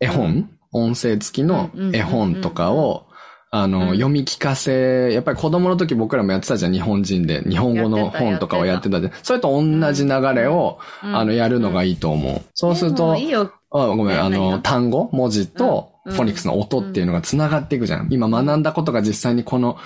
Speaker 1: 絵本、音声付きの絵本とかを、あの、
Speaker 2: うん。
Speaker 1: 読み聞かせ、やっぱり子供の時僕らもやってたじゃん、日本人で。日本語の本とかをやってたじゃん。それと同じ流れを、
Speaker 2: うん。
Speaker 1: あの、やるのがいいと思う。そうすると
Speaker 2: でも、いいよ。
Speaker 1: あごめん、あの、単語、文字と、
Speaker 2: うん。
Speaker 1: フォニックスの音っていうのが繋がっていくじゃん。今学んだことが実際にこの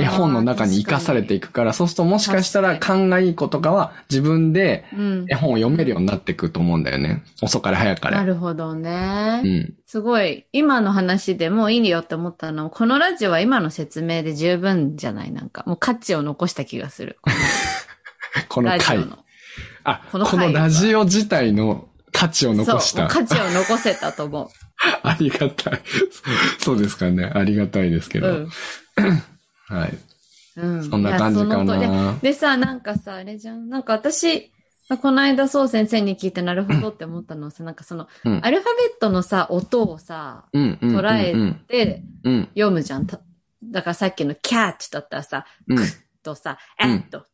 Speaker 1: 絵本の中に活かされていくから、そうするともしかしたら勘がいい子とかは自分で
Speaker 2: うん
Speaker 1: 絵。本を読めるようになっていくと思うんだよね。遅かれ早かれ。
Speaker 2: なるほどね。
Speaker 1: うん。
Speaker 2: すごい、今の話でもういいよって思ったのは、このラジオは今の説明で十分じゃない？なんか、もう価値を残した気がする。
Speaker 1: この 回。
Speaker 2: ラジオの。
Speaker 1: あ、
Speaker 2: この回
Speaker 1: このラジオ自体の価値を残した
Speaker 2: う。価値を残せたと思
Speaker 1: ありがたい。そうですかね。ありがたいですけ
Speaker 2: う。
Speaker 1: ど。
Speaker 2: うん。
Speaker 1: はい。
Speaker 2: うん。
Speaker 1: そんな感じかな。
Speaker 2: でさ、なんかさ、あれじゃん。なんか私、この間そう先生に聞いてなるほどって思ったのはさ、なんかその、
Speaker 1: うん
Speaker 2: アルファベットのさ、音をさ、
Speaker 1: うん、うん。
Speaker 2: 捉え
Speaker 1: うん。
Speaker 2: て
Speaker 1: うん。
Speaker 2: 読むじゃん。ただからさっきの cat だったらさ、
Speaker 1: うん。
Speaker 2: とさ、
Speaker 1: うん
Speaker 2: at と、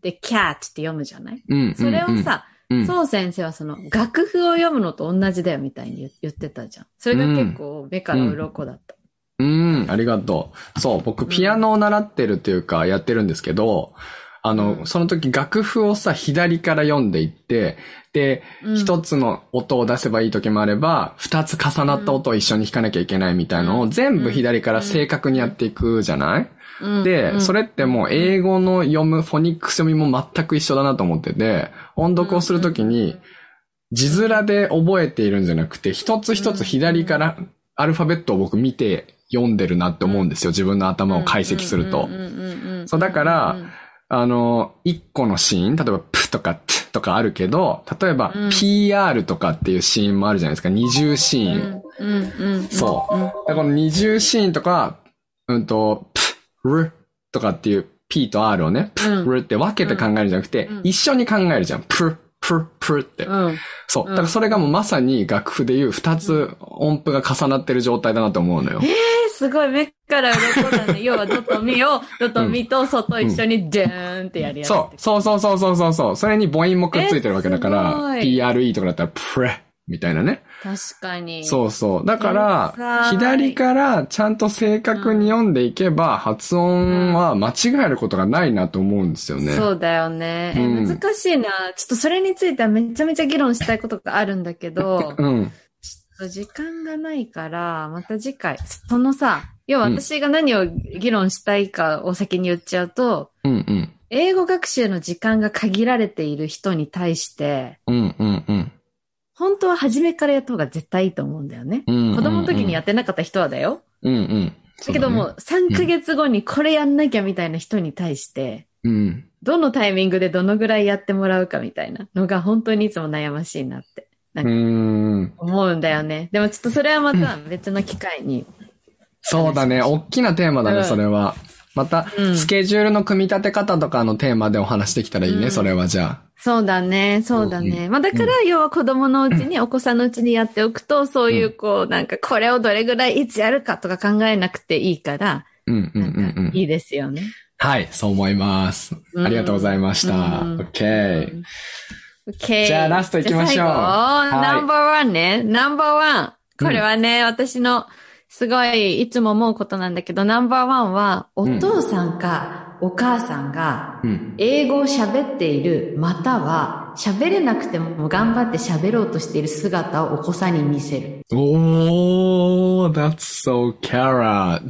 Speaker 2: で cat って読むじゃない？
Speaker 1: うん。
Speaker 2: それをさ、
Speaker 1: うん、
Speaker 2: そう先生はその楽譜を読むのと同じだよみたいに言言ってたじゃん。それが結構目から鱗だった。
Speaker 1: うん、ありがとう。そう、僕、ピアノを習ってるっていうか、やってるんですけど、あの、
Speaker 2: うん。
Speaker 1: その時楽譜をさ、左から読んでいって、で、
Speaker 2: うん。
Speaker 1: 一、つの音を出せばいい時もあれば、二つ重なった音を一緒に弾かなきゃいけないみたいのを、
Speaker 2: うん。
Speaker 1: 全部左から正確にやっていくじゃない、
Speaker 2: うん。
Speaker 1: で、
Speaker 2: うん。
Speaker 1: それってもう英語の読む、フォニックス読みも全く一緒だなと思ってて、音読をするときに、字面で覚えているんじゃなくて、一つ一つ左からアルファベットを僕見て読んでるなって思うんですよ。自分の頭を解析するとそうだから
Speaker 2: うん
Speaker 1: あの、一個のシーン、例えばプとかトとかあるけど、例えば
Speaker 2: うん
Speaker 1: PR とかっていうシーンもあるじゃないですか。二重シーン。そう
Speaker 2: うん
Speaker 1: だからこの二重シーンとか、うんと、プ、ルとかっていう P と R をね、プ、
Speaker 2: うん
Speaker 1: ルって分けて考えるんじゃなくて、
Speaker 2: うん
Speaker 1: 一緒に考えるじゃん。プ、プ、プって。
Speaker 2: うん。
Speaker 1: そう。
Speaker 2: うん
Speaker 1: だからそれがもうまさに楽譜でいう二つ音符が重なってる状態だなと思うのよ。
Speaker 2: えー、すごい目から鱗だね。要はドとミを、ドとミと外一緒にジャーンってやりやすい。
Speaker 1: そう。そうそうそうそうそうそう。それに母音もくっついてるわけだか
Speaker 2: え
Speaker 1: ら、PRE とかだったらプレみたいなね。
Speaker 2: 確かに。
Speaker 1: そうそう。だから左からちゃんと正確に読んでいけば、発音は間違えることがないなと思うんですよね。
Speaker 2: そうだよね。え
Speaker 1: うん
Speaker 2: 難しいな。ちょっとそれについてはめちゃめちゃ議論したいことがあるんだけど、
Speaker 1: うん。
Speaker 2: と時間がないから、また次回。そのさ、要は私が何を議論したいかを先に言っちゃうと、
Speaker 1: うんうん。
Speaker 2: 英語学習の時間が限られている人に対して、
Speaker 1: うんうんうん。
Speaker 2: 本当は初めからやった方が絶対いいと思うんだよね。
Speaker 1: うん。
Speaker 2: 子供の時にやってなかった人はだよ。
Speaker 1: うんうん。
Speaker 2: だけども、3ヶ月後にこれやんなきゃみたいな人に対して、
Speaker 1: うん。
Speaker 2: どのタイミングでどのぐらいやってもらうかみたいなのが本当にいつも悩ましいなって
Speaker 1: うーん。
Speaker 2: 思うんだよね。でもちょっとそれはまた別の機会に。
Speaker 1: そうだね。大きなテーマだね、
Speaker 2: うん
Speaker 1: それは。また、
Speaker 2: うん
Speaker 1: スケジュールの組み立て方とかのテーマでお話できたらいいね、
Speaker 2: うん
Speaker 1: それはじゃあ。
Speaker 2: そうだね、そうだね。まあだから、要は子供のうちに、お子さんのうちにやっておくと、そういうこう、なんかこれをどれぐらいいつやるかとか考えなくていいから、
Speaker 1: うんうんうんうん。
Speaker 2: いいですよね。
Speaker 1: はい、そう思います。
Speaker 2: うん
Speaker 1: ありがとうございました。
Speaker 2: うん
Speaker 1: OK。
Speaker 2: OK。
Speaker 1: じゃあラスト行きましょう
Speaker 2: ナンバーワンね。ナンバーワン。これはね、私のすごいいつも思うことなんだけど、ナンバーワンは、お父さんかお母さんが
Speaker 1: うん。
Speaker 2: 英語を喋っている、または喋れなくても頑張って喋ろうとしている姿をお子さんに見せる。
Speaker 1: おー、that's so carrot.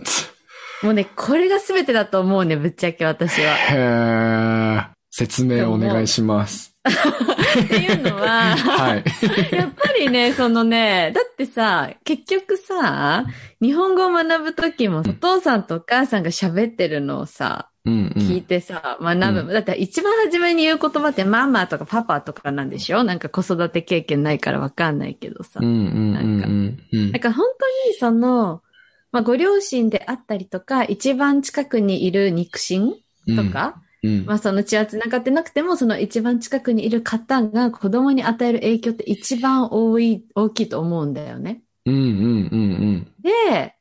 Speaker 2: もうね、これが全てだと思うね、ぶっちゃけ私は。
Speaker 1: へー。説明お願いします。
Speaker 2: っていうのは、
Speaker 1: はい。
Speaker 2: やっぱりね、そのね、だってさ、結局さ、日本語を学ぶときも、お父さんとお母さんが喋ってるのをさ、
Speaker 1: うんうん。
Speaker 2: 聞いてさ、学ぶ。だって一番初めに言う言葉ってママとかパパとかなんでしょ？なんか子育て経験ないからわかんないけどさ。
Speaker 1: うんうんうん
Speaker 2: から本当にその、まあ、ご両親であったりとか、一番近くにいる肉親とか、
Speaker 1: うん。
Speaker 2: まあその血は繋がってなくても、その一番近くにいる方が子供に与える影響って一番多い、大きいと思うんだよね。
Speaker 1: うんうんうん
Speaker 2: で、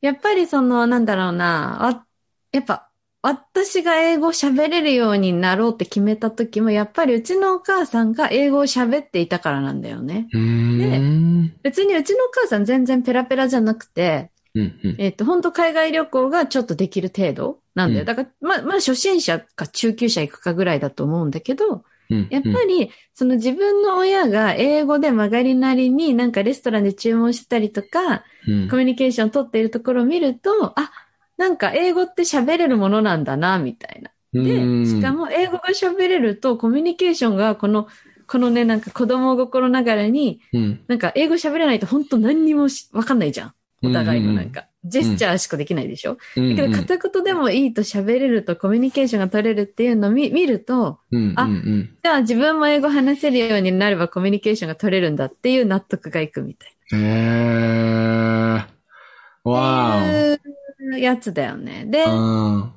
Speaker 2: やっぱりその、なんだろうな、わやっぱ、私が英語を喋れるようになろうって決めた時も、やっぱりうちのお母さんが英語を喋っていたからなんだよね。
Speaker 1: うん。うーん。
Speaker 2: 別にうちのお母さん全然ペラペラじゃなくて、
Speaker 1: うん。うん。
Speaker 2: えっ、と、本当海外旅行がちょっとできる程度なんだよ。
Speaker 1: うん
Speaker 2: だから、まあ、まあ、初心者か中級者行くかぐらいだと思うんだけど、
Speaker 1: うん。
Speaker 2: やっぱり、その自分の親が英語で曲がりなりになんかレストランで注文してたりとか、
Speaker 1: うん
Speaker 2: コミュニケーションを取っているところを見ると、あ、なんか英語って喋れるものなんだな、みたいな。で、しか、も英語が喋れるとコミュニケーションがこの、このね、なんか子供心ながらに、
Speaker 1: うん。
Speaker 2: なんか英語喋れないと本当何にもしわかんないじゃん。お互いのなんか。ジェスチャーしかできないでしょ、
Speaker 1: うん、
Speaker 2: だけど片言でもいいと喋れるとコミュニケーションが取れるっていうのを見見ると、
Speaker 1: うん、
Speaker 2: あ
Speaker 1: うんうん
Speaker 2: じゃあ自分も英語話せるようになればコミュニケーションが取れるんだっていう納得がいくみたい
Speaker 1: うん。へー。わ
Speaker 2: な。っていうやつだよね。で。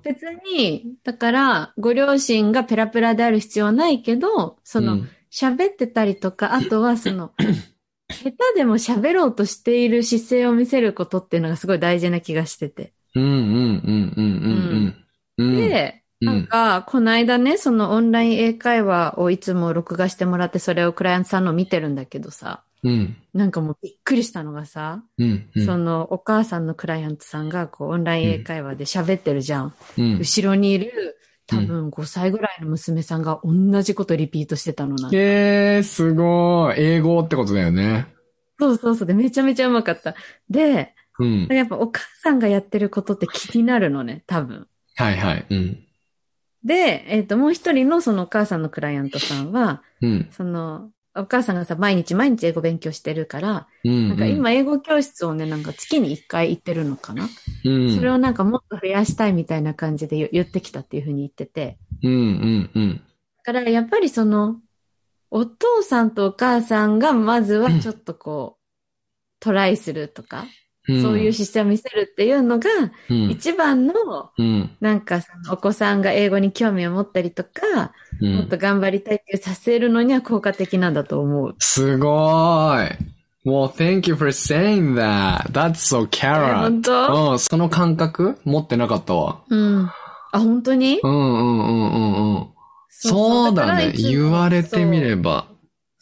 Speaker 2: 別に、だから、ご両親がペラペラである必要はないけど、その、
Speaker 1: うん
Speaker 2: 喋ってたりとか、あとはその、下手でも喋ろうとしている姿勢を見せることっていうのがすごい大事な気がしてて。
Speaker 1: うん、うん、うん、うん、うん。うん、
Speaker 2: で、
Speaker 1: うん
Speaker 2: なんか、この間ね、そのオンライン英会話をいつも録画してもらって、それをクライアントさんの見てるんだけどさ、
Speaker 1: うん、
Speaker 2: なんかもうびっくりしたのがさ、
Speaker 1: うん、うん。
Speaker 2: そのお母さんのクライアントさんがこうオンライン英会話で喋ってるじゃん。
Speaker 1: うん。
Speaker 2: 後ろにいる多分5歳ぐらいの娘さんが同じことリピートしてたのなんか
Speaker 1: えー、すごい。英語ってことだよね。
Speaker 2: そうそうそう。で、めちゃめちゃうまかった。で、
Speaker 1: うん。
Speaker 2: やっぱお母さんがやってることって気になるのね、多分。
Speaker 1: はいはい。うん。
Speaker 2: で、えっ、と、もう一人のそのお母さんのクライアントさんは、
Speaker 1: うん。
Speaker 2: その、お母さんがさ、毎日毎日英語勉強してるから、
Speaker 1: うん。
Speaker 2: なんか今英語教室をね、なんか月に一回行ってるのかな、
Speaker 1: うん、
Speaker 2: それをなんかもっと増やしたいみたいな感じで言言ってきたっていうふうに言ってて。
Speaker 1: うん、うん、うん。
Speaker 2: だからやっぱりその、お父さんとお母さんがまずはちょっとこう、トライするとか、
Speaker 1: うん。
Speaker 2: そういう姿勢を見せるっていうのが、
Speaker 1: うん、
Speaker 2: 一番の、
Speaker 1: うん。
Speaker 2: なんかお子さんが英語に興味を持ったりとか、
Speaker 1: うん
Speaker 2: もっと。頑張りたいっていうさせるのには効果的なんだと思う。
Speaker 1: すごい。Well, thank you for saying that. That's so
Speaker 2: え
Speaker 1: carrot.
Speaker 2: 本当？
Speaker 1: うん、その感覚持ってなかったわ。
Speaker 2: うん。あ、本当に？
Speaker 1: うんうんうんうんうん。そうだね。言われてみれば。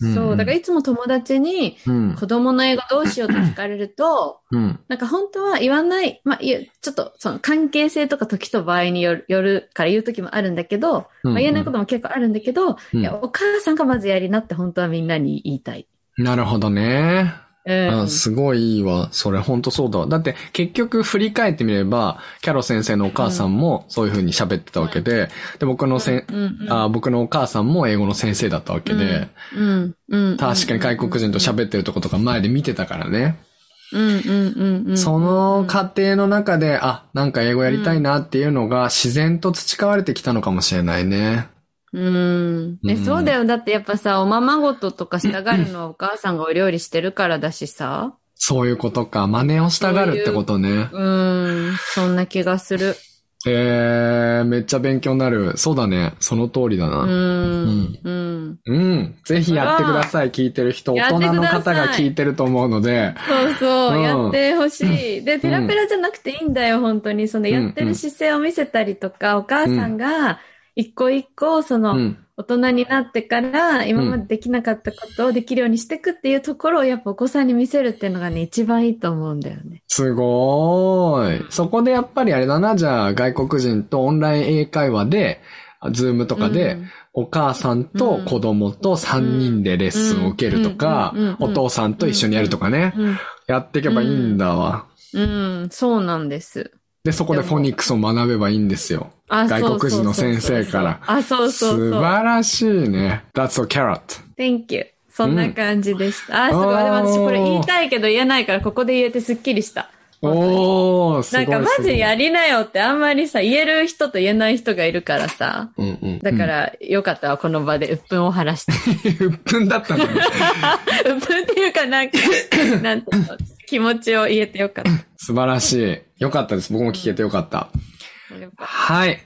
Speaker 2: そう。だから
Speaker 1: ら、
Speaker 2: いつも友達に、
Speaker 1: うん。
Speaker 2: 子供の英語どうしようと聞かれると、
Speaker 1: うん。
Speaker 2: なんか本当は言わない、まあ、ちょっとその関係性とか時と場合によるよるから言う時もあるんだけど、まあ、言えないことも結構あるんだけど、
Speaker 1: うん
Speaker 2: いや、お母さんがまずやりなって本当はみんなに言いたい。
Speaker 1: なるほどね。
Speaker 2: うん。
Speaker 1: あすごいいいわ。それほんとそうだわ。だって結局振り返ってみれば、キャロ先生のお母さんもそういう風に喋ってたわけで、で、僕のせん、
Speaker 2: うんうん
Speaker 1: あ僕のお母さんも英語の先生だったわけで、
Speaker 2: うんうん
Speaker 1: 確かに外国人と喋ってるとことか前で見てたからね。
Speaker 2: うんうんうんうん。
Speaker 1: その過程の中で、あ、なんか英語やりたいなっていうのが自然と培われてきたのかもしれないね。
Speaker 2: うん。ね、
Speaker 1: うん
Speaker 2: そうだよ。だってやっぱさ、おままごととかしたがるのは お母さんがお料理してるからだしさ。
Speaker 1: そういうことか。真似をしたがるってことね。
Speaker 2: うん。そんな気がする。
Speaker 1: えー、めっちゃ勉強になる。そうだね。その通りだ
Speaker 2: う
Speaker 1: な。
Speaker 2: ん。うん。
Speaker 1: うん。ぜひやってください。聞いてる人。大人の方が聞いてると思うので。
Speaker 2: そうそうう、
Speaker 1: ん
Speaker 2: やってほしい。で、ペラペラじゃなくていいんだよ、本当に。そのやってる姿勢を見せたりとか、お母さんが一個一個、そうの、
Speaker 1: ん。
Speaker 2: 大人になってから、今までできなかったことをできるようにしていくっていうところを、やっぱお子さんに見せるっていうのがね、一番いいと思うんだよね。
Speaker 1: すごーい。そこでやっぱりあれだな、じゃあ外国人とオンライン英会話で、ズームとかで、お母さんと子供と3人でレッスンを受けるとかお父さんと一緒にやるとかね、
Speaker 2: うん。
Speaker 1: やっていけばいいんだわ。
Speaker 2: うん、そうなんです。
Speaker 1: で、そこでフォニックスを学べばいいんですよ。
Speaker 2: あ
Speaker 1: 外国人の先生から。
Speaker 2: あ、そうそうそう。
Speaker 1: 素晴らしいね。That's a carrot.
Speaker 2: Thank you. そんな感じでした。あ、すごい。でも私これ言いたいけど言えないから、ここで言えてすっきりした。
Speaker 1: おー、すごい。
Speaker 2: なんかマジ
Speaker 1: す
Speaker 2: やりなよってあんまりさ、言える人と言えない人がいるからさ。
Speaker 1: うんうん。
Speaker 2: だから、よかったわ、この場で鬱憤を晴らして。
Speaker 1: うん。1分だったんだね。
Speaker 2: 鬱憤っていうかなんか、なんていうの、気持ちを言えてよかった。
Speaker 1: 素晴らしい。よかったです。僕も聞けてよかった。はい。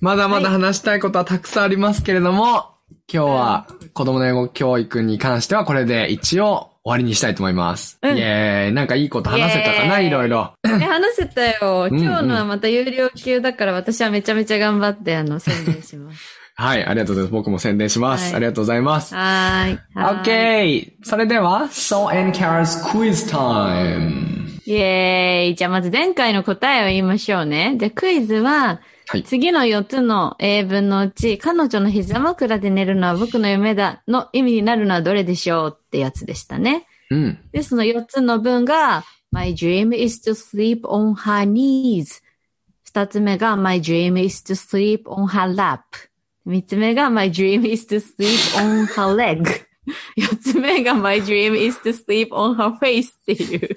Speaker 1: まだまだ話したいことはたくさんありますけれども、今日は子供の英語教育に関してはこれで一応終わりにしたいと思います。
Speaker 2: うん
Speaker 1: イェーイ。なんかいいこと話せたかな？いろいろ。
Speaker 2: 話せたよ。
Speaker 1: うん
Speaker 2: 今日のはまた有料級だから私はめちゃめちゃ頑張って、あの、宣伝します。
Speaker 1: はい、ありがとうございます。僕も宣伝します。
Speaker 2: はい
Speaker 1: ありがとうございます。
Speaker 2: はーい。はーい
Speaker 1: OK! それでは、So and Carrots Quiz Time!
Speaker 2: イェーイ。じゃあまず前回の答えを言いましょうね。じゃあクイズは、
Speaker 1: はい。
Speaker 2: 次の4つの英文のうち、彼女の膝枕で寝るのは僕の夢だの意味になるのはどれでしょうってやつでしたね。
Speaker 1: うん。
Speaker 2: で、その4つの文が、My dream is to sleep on her knees. 2つ目が、My dream is to sleep on her lap. 3つ目が、My dream is to sleep on her leg. 4つ目が、My dream is to sleep on her face っていう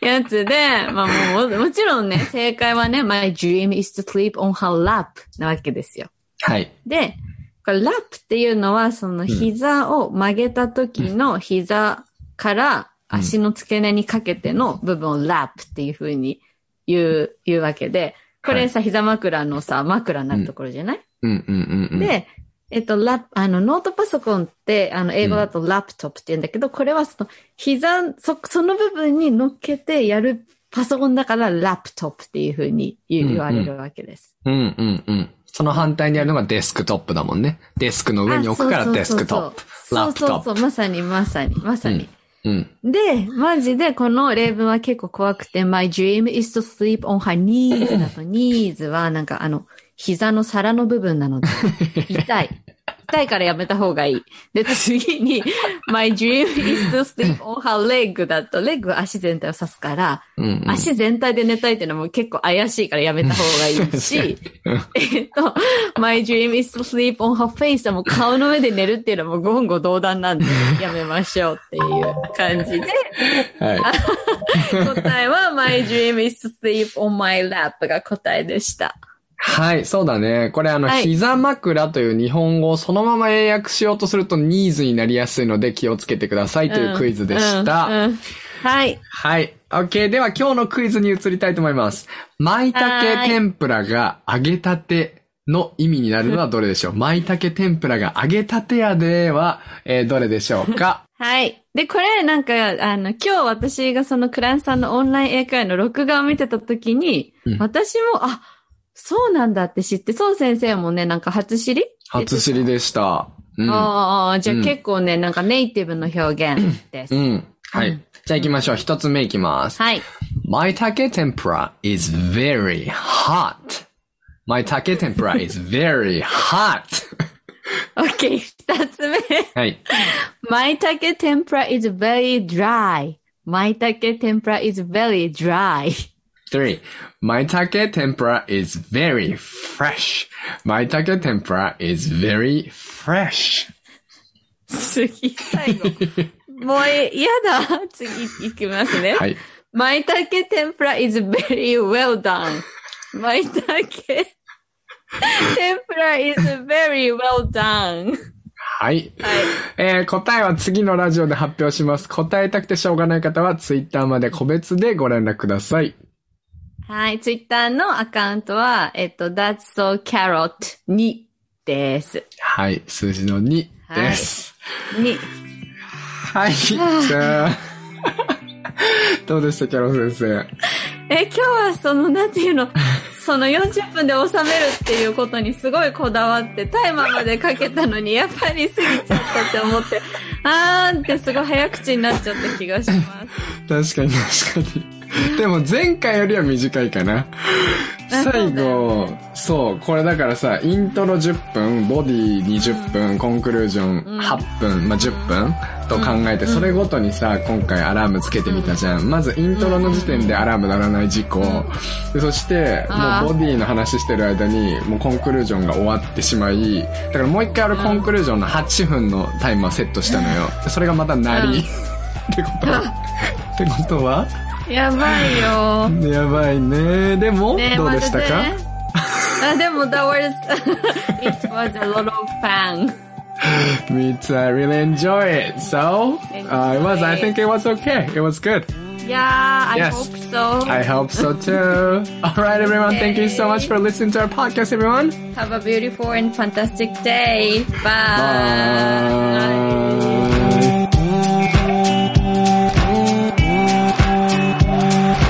Speaker 2: やつで、まあもう、もちろんね、正解はね、My dream is to sleep on her lap なわけですよ。
Speaker 1: はい。
Speaker 2: で、これラップっていうのは、その膝を曲げた時の膝から足の付け根にかけての部分をラップっていう風に言う、言うわけで、これさ、膝枕のさ、枕になるところじゃない、
Speaker 1: うんうんうんうん。
Speaker 2: で、えっと、ラあの、ノートパソコンって、あの、英語だとラップトップって言うんだけど、これはその、膝、そ、その部分に乗っけてやるパソコンだからラップトップっていう風に言われるわけです。
Speaker 1: うんうんうん。その反対にあるのがデスクトップだもんね。デスクの上に置くからデスクトップ。ラップトッ
Speaker 2: そうそうそう、まさにまさに、まさに。
Speaker 1: プ。うん。
Speaker 2: で、マジでこの例文は結構怖くて、My dream is to sleep on her knees だと、knees はなんかあの、膝の皿の部分なので、痛い。痛いからやめた方がいい。で、次に、My dream is to sleep on her leg だと、レッグは足全体を指すから、
Speaker 1: うんうん。
Speaker 2: 足全体で寝たいっていうのも結構怪しいからやめた方がいいし、えっと、My dream is to sleep on her face はもう顔の上で寝るっていうのも言語道断なんでやめましょうっていう感じで、
Speaker 1: はい。
Speaker 2: 答えは My dream is to sleep on my lap が答えでした。
Speaker 1: はい、そうだね。これあの、
Speaker 2: はい
Speaker 1: 膝枕という日本語をそのまま英訳しようとするとニーズになりやすいので気をつけてくださいというクイズでした。
Speaker 2: うんうんはい。
Speaker 1: はい。OK。では今日のクイズに移りたいと思います。舞茸天ぷらが揚げたての意味になるのはどれでしょう？舞茸天ぷらが揚げたてやでは、えーどれでしょうか？
Speaker 2: はい。で、これなんか、あの、今日私がそのクラントさんのオンライン英会話の録画を見てた時に、
Speaker 1: うん
Speaker 2: 私も、あ、そうなんだって知って、そう先生もね、なんか初知り？
Speaker 1: 初知りでした。うん。
Speaker 2: ああ、じゃあ
Speaker 1: うん
Speaker 2: 結構ね、なんかネイティブの表現です。
Speaker 1: うん。はい。
Speaker 2: うん
Speaker 1: じゃあ行きましょう。一つ目行きます。
Speaker 2: はい。
Speaker 1: 舞茸天ぷら is very hot. 舞茸天ぷら is very hot.
Speaker 2: OK、二つ目。
Speaker 1: はい。
Speaker 2: 舞茸天ぷら is very dry. 舞茸天ぷら is very dry.
Speaker 1: Three. 舞茸天ぷら is very fresh. 舞茸天ぷら is very fresh.
Speaker 2: 次、最後。もう嫌だ。次行きますね。
Speaker 1: はい。
Speaker 2: 舞茸天ぷら is very well done. 舞茸天ぷら is very well done.
Speaker 1: はい。
Speaker 2: はい。
Speaker 1: えー答えは次のラジオで発表します。答えたくてしょうがない方は、ツイッターまで個別でご連絡ください。
Speaker 2: はい。ツイッターのアカウントは、えっと、that's so carrot 2です。
Speaker 1: はい。数字の2です。
Speaker 2: 2。
Speaker 1: はい。じゃあ、どうでした、キャロ先生？
Speaker 2: え、今日はその、なんていうの、その40分で収めるっていうことにすごいこだわって、タイマーまでかけたのに、やっぱり過ぎちゃったって思って、あーってすごい早口になっちゃった気がします。
Speaker 1: 確かに確かに。でも前回よりは短いかな。
Speaker 2: あ
Speaker 1: 最後、そう、これだからさ、イントロ10分、ボディ20分、コンクルージョン8分、まあ、10分と考えて、それごとにさ、今回アラームつけてみたじゃん。まずイントロの時点でアラーム鳴らない事故。でそして、もうボディの話してる間に、もうコンクルージョンが終わってしまい、だからもう一回俺コンクルージョンの8分のタイマーセットしたのよ。でそれがまた鳴り。
Speaker 2: うん。
Speaker 1: ってことは？ってことは？
Speaker 2: やばいよ。
Speaker 1: やばいね。でも、
Speaker 2: ね
Speaker 1: どうでしたか、
Speaker 2: まだねあ、でも、that was, it was a lot of fun.
Speaker 1: Me too. I really enjoy it. So, uh, it was, I think it was okay. It was good.
Speaker 2: Yeah, I
Speaker 1: Yes.
Speaker 2: hope so.
Speaker 1: I hope so too. All right, everyone. Thank you so much for listening to our podcast, everyone.
Speaker 2: Have a beautiful and fantastic day. Bye.
Speaker 1: Bye.